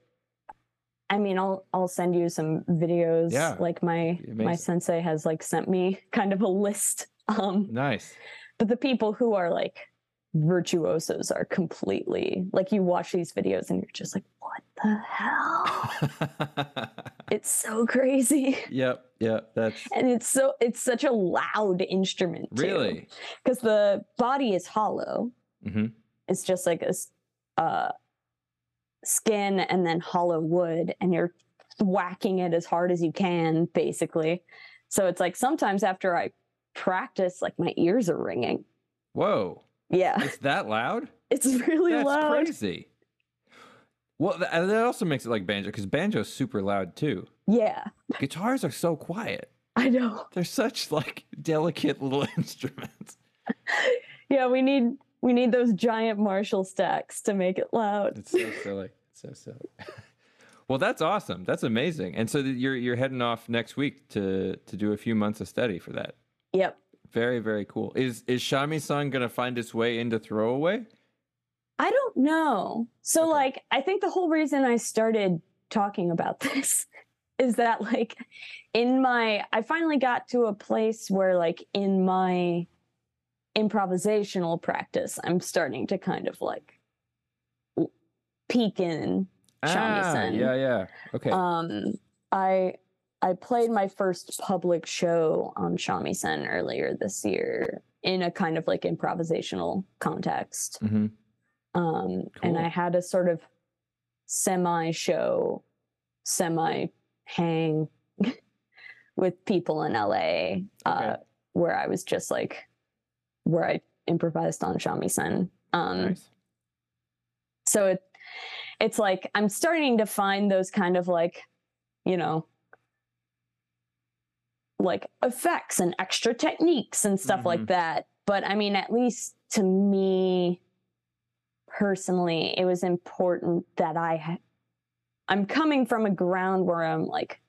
i mean i'll i'll send you some videos Yeah, like my my sensei has like sent me kind of a list um Nice. but the people who are like virtuosos are completely like you watch these videos and you're just like what the hell? It's so crazy. Yep, yep, that's and it's so it's such a loud instrument really. because the body is hollow. Hmm it's just like a uh, skin and then hollow wood and you're whacking it as hard as you can basically. So it's like sometimes after i practice like my ears are ringing. Whoa. Yeah It's that loud? it's really That's loud crazy. Well, th- that also makes it like banjo because banjo's super loud too. yeah Guitars are so quiet. i know They're such like delicate little instruments. yeah we need we need those giant marshall stacks to make it loud It's so silly. It's so silly. well, that's awesome. That's amazing. And so you're you're heading off next week to to do a few months of study for that. yep Very, very cool. Is is Shamisen gonna find its way into throwaway? I don't know. So Okay. like I think the whole reason I started talking about this is that like in my I finally got to a place where like in my improvisational practice I'm starting to kind of like peek in Ah, Shamisen. yeah, yeah. Okay. um I I played my first public show on shamisen earlier this year in a kind of like improvisational context. Hmm um and i had a sort of semi show semi hang with people in la uh where i was just like where i improvised on shamisen. Um Nice. so it it's like i'm starting to find those kind of like you know like effects and extra techniques and stuff Mhm. like that but i mean at least to me personally it was important that i ha- i'm coming from a ground where i'm like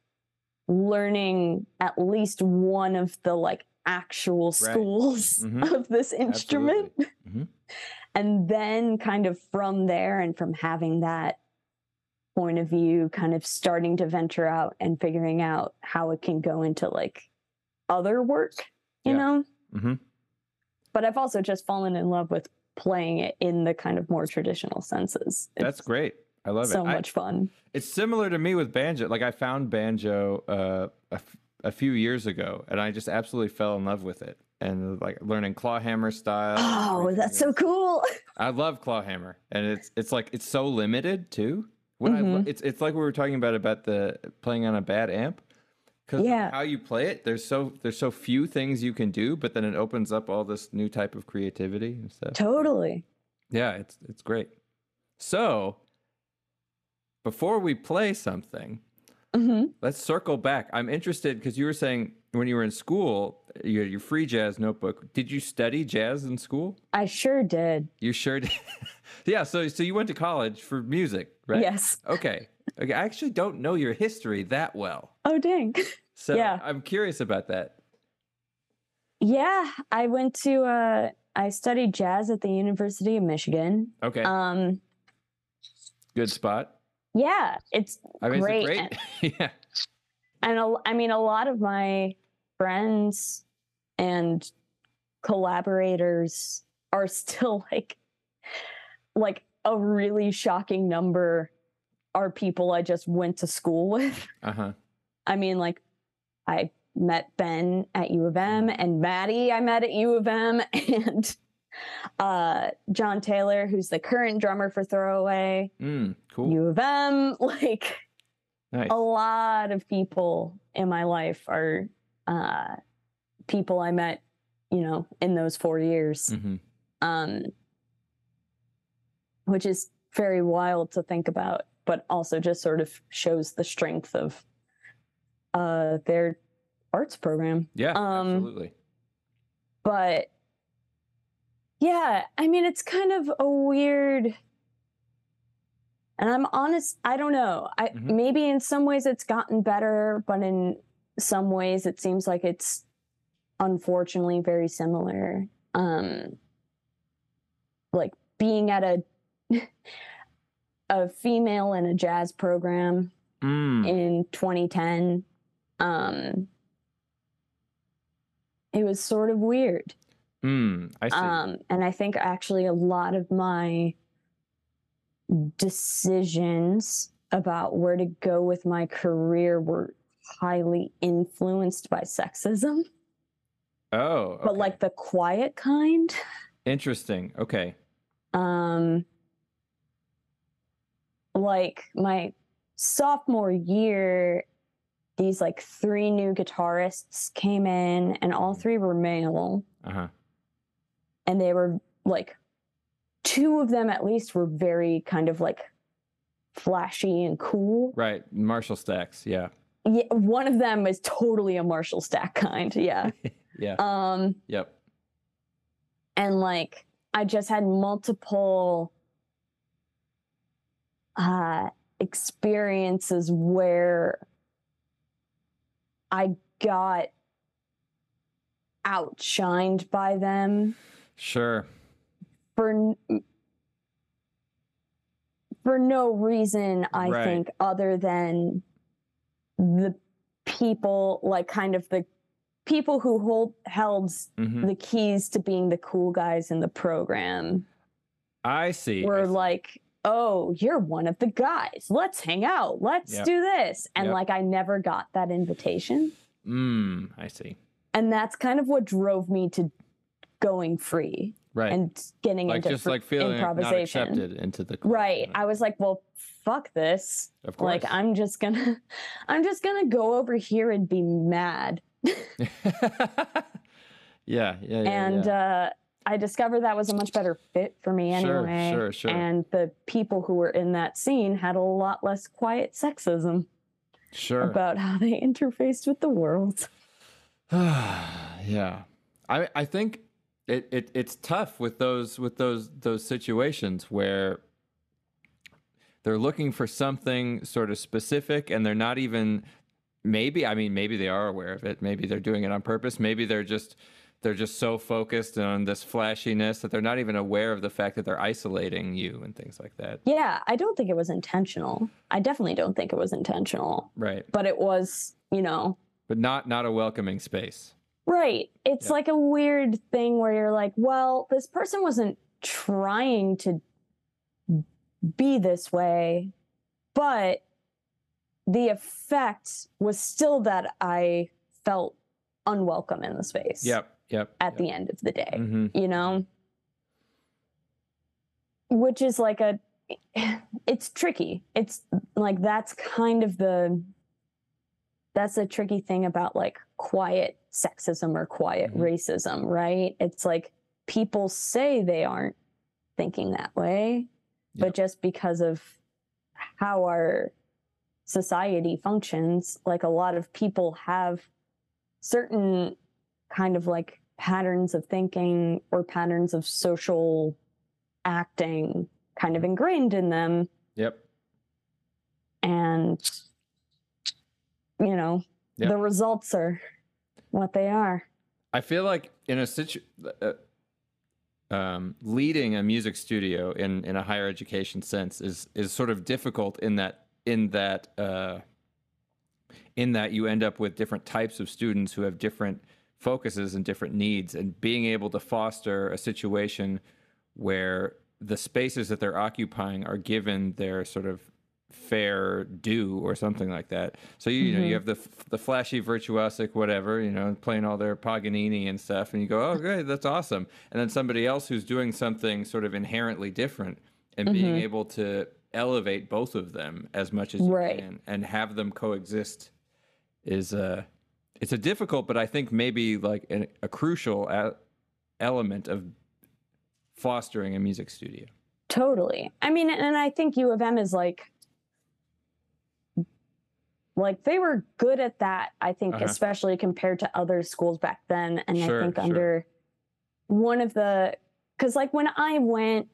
learning at least one of the like actual schools Mhm. of this instrument Mhm. and then kind of from there and from having that point of view kind of starting to venture out and figuring out how it can go into like other work you Yeah. know Mhm. but i've also just fallen in love with playing it in the kind of more traditional senses That's great. I love so it. so much fun It's similar to me with banjo. Like I found banjo uh, a, f- a few years ago, and I just absolutely fell in love with it. And like learning clawhammer style. oh that's so cool I love clawhammer, and it's it's like it's so limited too. What I it's it's like we were talking about about the playing on a bad amp. Because Yeah. how you play it, there's so there's so few things you can do, but then it opens up all this new type of creativity and stuff. totally Yeah, it's it's great. So before we play something, hmm let's circle back. I'm interested because you were saying when you were in school, you had your free jazz notebook. Did you study jazz in school? i sure did You sure did. yeah, so so you went to college for music, right? yes Okay. Okay. I actually don't know your history that well. oh dang So Yeah. I'm curious about that. yeah i went to uh i studied jazz at the university of michigan Okay. um Good spot. yeah it's I mean, Great. great? yeah. and a, I mean a lot of my friends and collaborators are still like like a really shocking number are people I just went to school with. Uh huh. I mean like I met Ben at U of M and Maddie I met at U of M and uh John Taylor who's the current drummer for Throwaway Mm, cool. U of M like nice. a lot of people in my life are uh, people I met, you know, in those four years, hmm um, which is very wild to think about, but also just sort of shows the strength of uh, their arts program. Yeah. um, absolutely. But yeah, I mean, it's kind of a weird. And I'm honest, I don't know. I Mhm. maybe in some ways it's gotten better, but in some ways it seems like it's unfortunately very similar. Um like being at a a female in a jazz program Mm. in 2010 um it was sort of weird Mm. I see. um and i think actually a lot of my decisions about where to go with my career were highly influenced by sexism oh. but like the quiet kind interesting. Okay. um like my sophomore year these like three new guitarists came in and all Mhm. three were male Uh huh. and they were like two of them at least were very kind of like flashy and cool Right. Marshall Stacks. Yeah. yeah, one of them is totally a marshall stack kind yeah Yeah. um yep. and like i just had multiple uh experiences where i got outshined by them Sure. for for no reason i Right. think other than the people like kind of the people who hold held hmm the keys to being the cool guys in the program I see. I were see. like oh you're one of the guys let's hang out let's Yep. do this and Yep. like i never got that invitation Mm, I see. and that's kind of what drove me to going free Right. and getting like into just fr- like feeling not accepted into the club, right you know? i was like well fuck this Of course. like i'm just gonna i'm just gonna go over here and be mad yeah, yeah, yeah. and yeah. uh i discovered that was a much better fit for me anyway. Sure, sure, sure. and the people who were in that scene had a lot less quiet sexism sure. about how they interfaced with the world yeah. I I think it, it it's tough with those with those those situations where they're looking for something sort of specific and they're not even maybe I mean maybe they are aware of it. Maybe they're doing it on purpose. Maybe they're just they're just so focused on this flashiness that they're not even aware of the fact that they're isolating you and things like that. yeah i don't think it was intentional i definitely don't think it was intentional Right. but it was you know But not not a welcoming space. Right. It's Yeah. like a weird thing where you're like, well, this person wasn't trying to be this way, but the effect was still that I felt unwelcome in the space Yep. Yep. at the end of the day, hmm you know? Which is like a, it's tricky. It's like that's kind of the, that's a tricky thing about like quiet sexism or quiet Mhm. racism, right? It's like people say they aren't thinking that way, but just because of how our society functions, like a lot of people have certain kind of like patterns of thinking or patterns of social acting kind of ingrained in them Yep. and you know Yeah. the results are what they are I feel like in a situ, uh, um, leading a music studio in in a higher education sense is is sort of difficult in that in that uh, in that you end up with different types of students who have different focuses and different needs, and being able to foster a situation where the spaces that they're occupying are given their sort of fair due or something like that. So you, you know you have the the flashy virtuosic whatever you know playing all their Paganini and stuff, and you go oh great that's awesome, and then somebody else who's doing something sort of inherently different and being able to elevate both of them as much as you Right. can and have them coexist is uh it's a difficult but I think maybe like an, a crucial a- element of fostering a music studio. totally i mean and i think u of m is like like they were good at that i think Uh-huh. especially compared to other schools back then and Sure, i think sure. under one of the because like when i went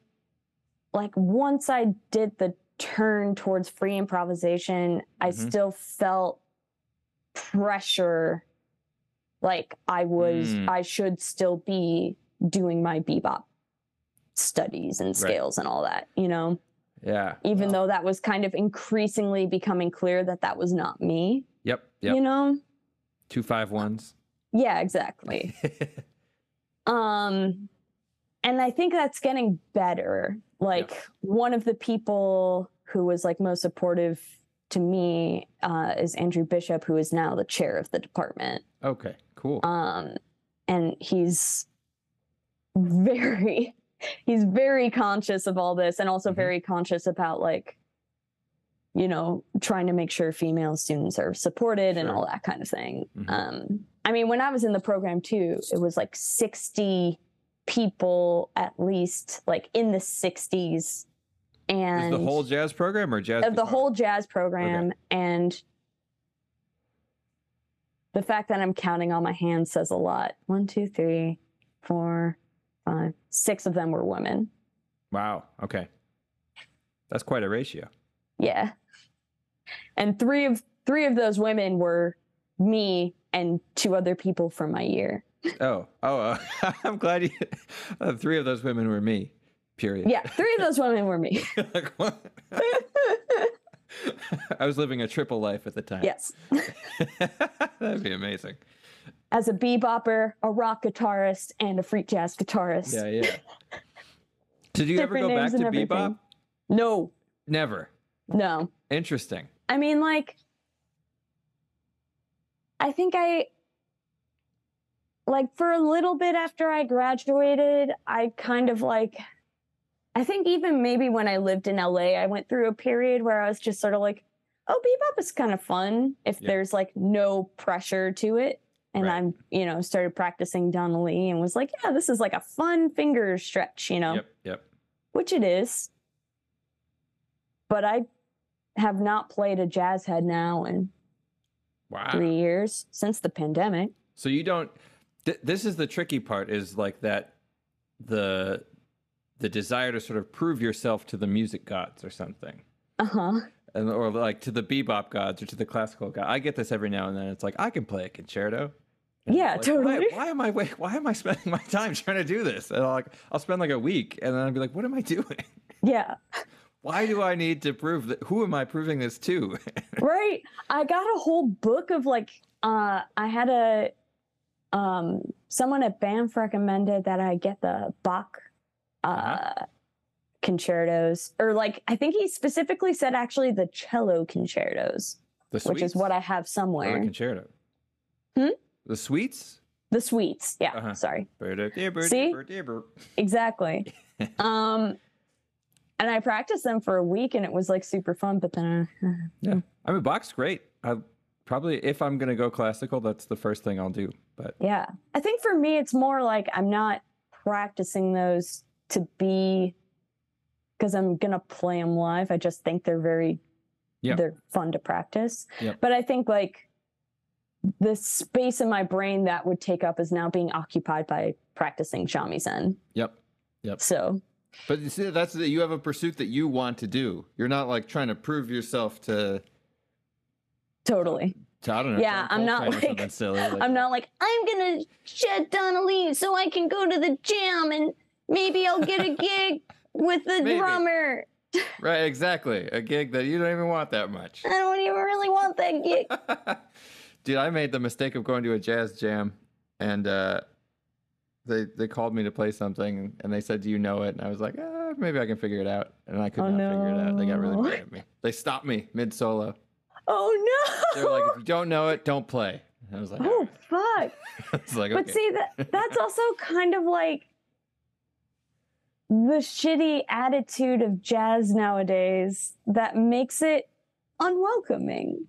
like once i did the turn towards free improvisation i Mhm. still felt pressure like i was Mm. i should still be doing my bebop studies and scales and all that you know Yeah. even well, though that was kind of increasingly becoming clear that that was not me Yep. Yep. you know Two five ones. yeah exactly um and i think that's getting better like one of the people who was like most supportive to me uh, is andrew bishop who is now the chair of the department okay. Cool. um and he's very he's very conscious of all this and also Mhm. very conscious about like you know trying to make sure female students are supported and all that kind of thing Mhm. um i mean when i was in the program too it was like 60 people at least like in the 60s Is and the whole jazz program or jazz? of the guitar? whole jazz program and the fact that i'm counting on my hands says a lot one two three four five six of them were women Wow. Okay. That's quite a ratio. yeah and three of three of those women were me and two other people from my year Oh, oh, uh, I'm glad you. Uh, three of those women were me. Period. Yeah, three of those women were me. I was living a triple life at the time. yes. That'd be amazing. As a bebopper, a rock guitarist, and a freak jazz guitarist. Yeah, yeah. Did you ever go back to and bebop? everything. No, Never. no. Interesting. I mean, like, I think I, like, for a little bit after I graduated, I kind of like, I think even maybe when I lived in LA, I went through a period where I was just sort of like, oh, bebop is kind of fun if Yeah. there's like no pressure to it. And Right. I'm, you know, started practicing Donna Lee and was like, yeah, this is like a fun finger stretch, you know, Yep, yep. which it is. But I have not played a jazz head now in Wow. three years since the pandemic. So you don't. Th- this is the tricky part. Is like that the the desire to sort of prove yourself to the music gods or something. Uh huh. and or like to the bebop gods or to the classical god. I get this every now and then. It's like I can play a concerto. And Yeah, like, why- totally. Why, am I wait, why am I spending my time trying to do this? And I'll like I'll spend like a week and then I'll be like, what am I doing? Yeah. Why do I need to prove that? Who am I proving this to? right. I got a whole book of like, uh, I had a, um, someone at Banff recommended that I get the Bach, uh, Uh-huh. concertos, or like, I think he specifically said actually the cello concertos, the which is what I have somewhere. concerto. Hmm? The suites. The suites. Yeah. Uh-huh. Sorry. See? Exactly. um, and I practiced them for a week and it was like super fun, but then, uh, Yeah, I mean Bach's great. I probably if I'm gonna go classical, that's the first thing I'll do. But Yeah. I think for me, it's more like I'm not practicing those to be because I'm going to play them live. I just think they're very, Yeah. they're fun to practice. Yep. But I think like the space in my brain that would take up is now being occupied by practicing shamisen. yep. Yep. So But you see, that's that you have a pursuit that you want to do. You're not like trying to prove yourself to, totally. to I don't know. Yeah, I'm not like- silly. Like, I'm not like, I'm going to shed Donna Lee so I can go to the gym and maybe I'll get a gig with the Maybe. drummer. right. Exactly. A gig that you don't even want that much. I don't even really want that gig. Dude, I made the mistake of going to a jazz jam, and uh, they they called me to play something, and they said, "Do you know it?" And I was like, ah, "Maybe I can figure it out." And I could Oh, not figure it out. They got really no. mad at me. They stopped me mid solo. Oh no! They no! were like, "If you don't know it, don't play." And I was like, oh fuck! I was like, But see that that's also kind of like the shitty attitude of jazz nowadays that makes it unwelcoming.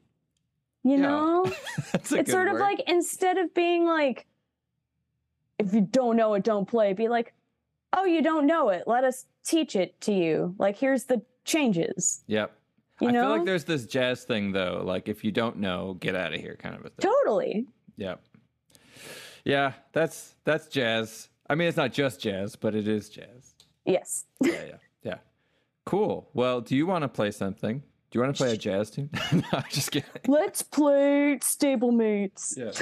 You Yeah. know? It's sort of like instead of being like if you don't know it, don't play, be like, oh, you don't know it. Let us teach it to you. Like here's the changes. Yep. You I know? feel like there's this jazz thing though, like if you don't know, get out of here kind of a thing. Totally. Yep. Yeah, that's that's jazz. I mean, it's not just jazz, but it is jazz. Yes. Yeah, yeah, yeah. Cool. Well, do you want to play something? Do you want to play a jazz tune? no, I'm just kidding. Let's play stablemates. Yeah.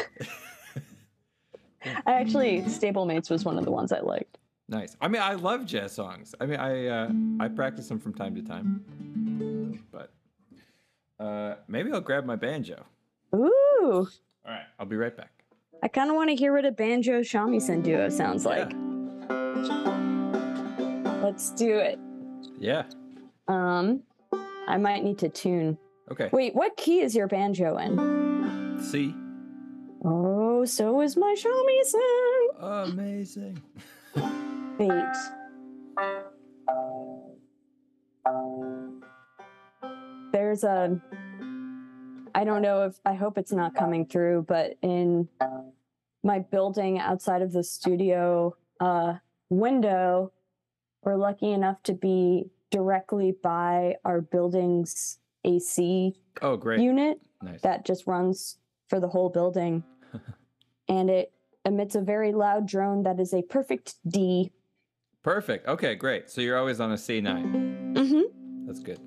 I actually, stablemates was one of the ones I liked. Nice. I mean, I love jazz songs. I mean, I uh, I practice them from time to time. But uh, maybe I'll grab my banjo. Ooh, All right, I'll be right back. I kind of want to hear what a banjo shamisen duo sounds like. Let's do it. Yeah. Um, I might need to tune. Okay. Wait, what key is your banjo in? C. Oh, so is my shamisen. Amazing. Wait. There's a. I don't know if I hope it's not coming through, but in my building outside of the studio uh, window, we're lucky enough to be directly by our building's AC Oh, great. unit nice. that just runs for the whole building. and it emits a very loud drone that is a perfect D. Perfect. Okay, great. So you're always on a C9. Mm-hmm. That's good.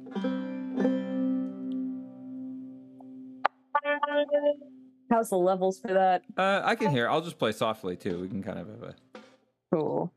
How's the levels for that? Uh, I can hear. I'll just play softly too. We can kind of have a. Cool.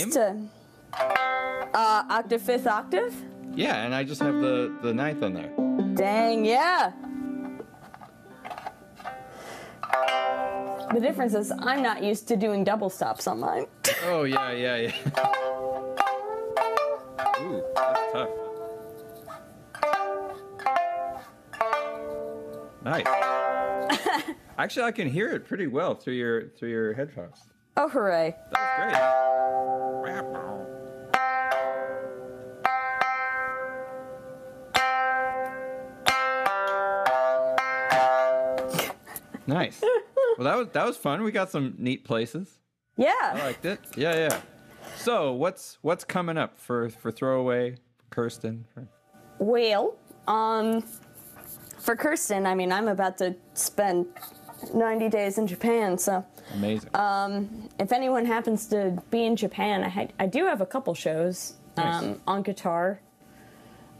Used to uh, octave fifth octave. Yeah, and I just have the the ninth on there. Dang, yeah. The difference is I'm not used to doing double stops on mine. Oh yeah, yeah, yeah. Ooh, that's tough. Nice. Actually, I can hear it pretty well through your through your headphones. Oh, hooray. That was great. Nice. Well, that was that was fun. We got some neat places. Yeah. I liked it. Yeah, yeah. So, what's what's coming up for for throwaway, Kirsten? Well, um, for Kirsten, I mean, I'm about to spend 90 days in Japan, so Amazing. Um, if anyone happens to be in Japan, I, had, I do have a couple shows Nice. um, on guitar.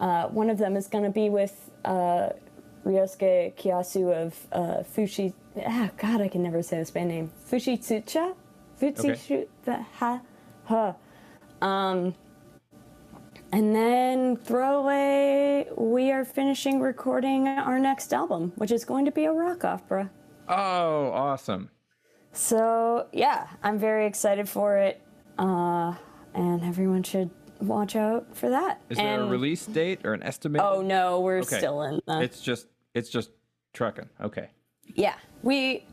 Uh, one of them is going to be with uh, Ryosuke Kiyasu of uh, Fushi. Ah, God, I can never say this band name. Fushitsusha? Fushitsu. Ha. Ha. Um, and then throwaway, we are finishing recording our next album, which is going to be a rock opera. oh, awesome. So yeah, I'm very excited for it, uh, and everyone should watch out for that. Is there a release date or an estimate? Oh no, we're Okay. still in. The, It's just it's just trucking. Okay. yeah, we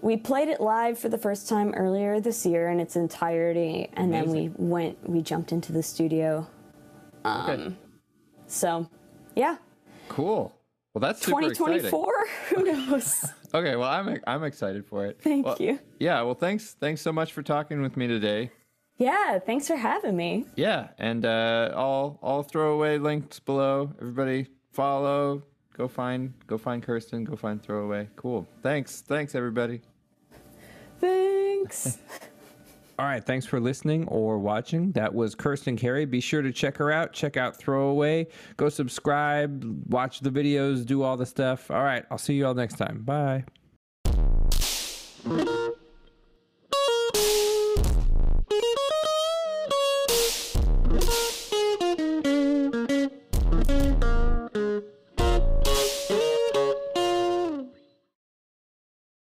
we played it live for the first time earlier this year in its entirety, and then we went we jumped into the studio. Um, Okay. So yeah, Cool. Well, that's 2024. Who knows? Okay, well, I'm I'm excited for it. Thank Well, you. Yeah, well, thanks thanks so much for talking with me today. yeah, thanks for having me. Yeah, and uh, I'll I'll throw away links below. Everybody follow. Go find go find Kirsten. Go find Throwaway. Cool. Thanks. Thanks everybody. Thanks. All right, thanks for listening or watching. That was Kirsten Carey. Be sure to check her out. Check out Throwaway. Go subscribe, watch the videos, do all the stuff. All right, I'll see you all next time. Bye.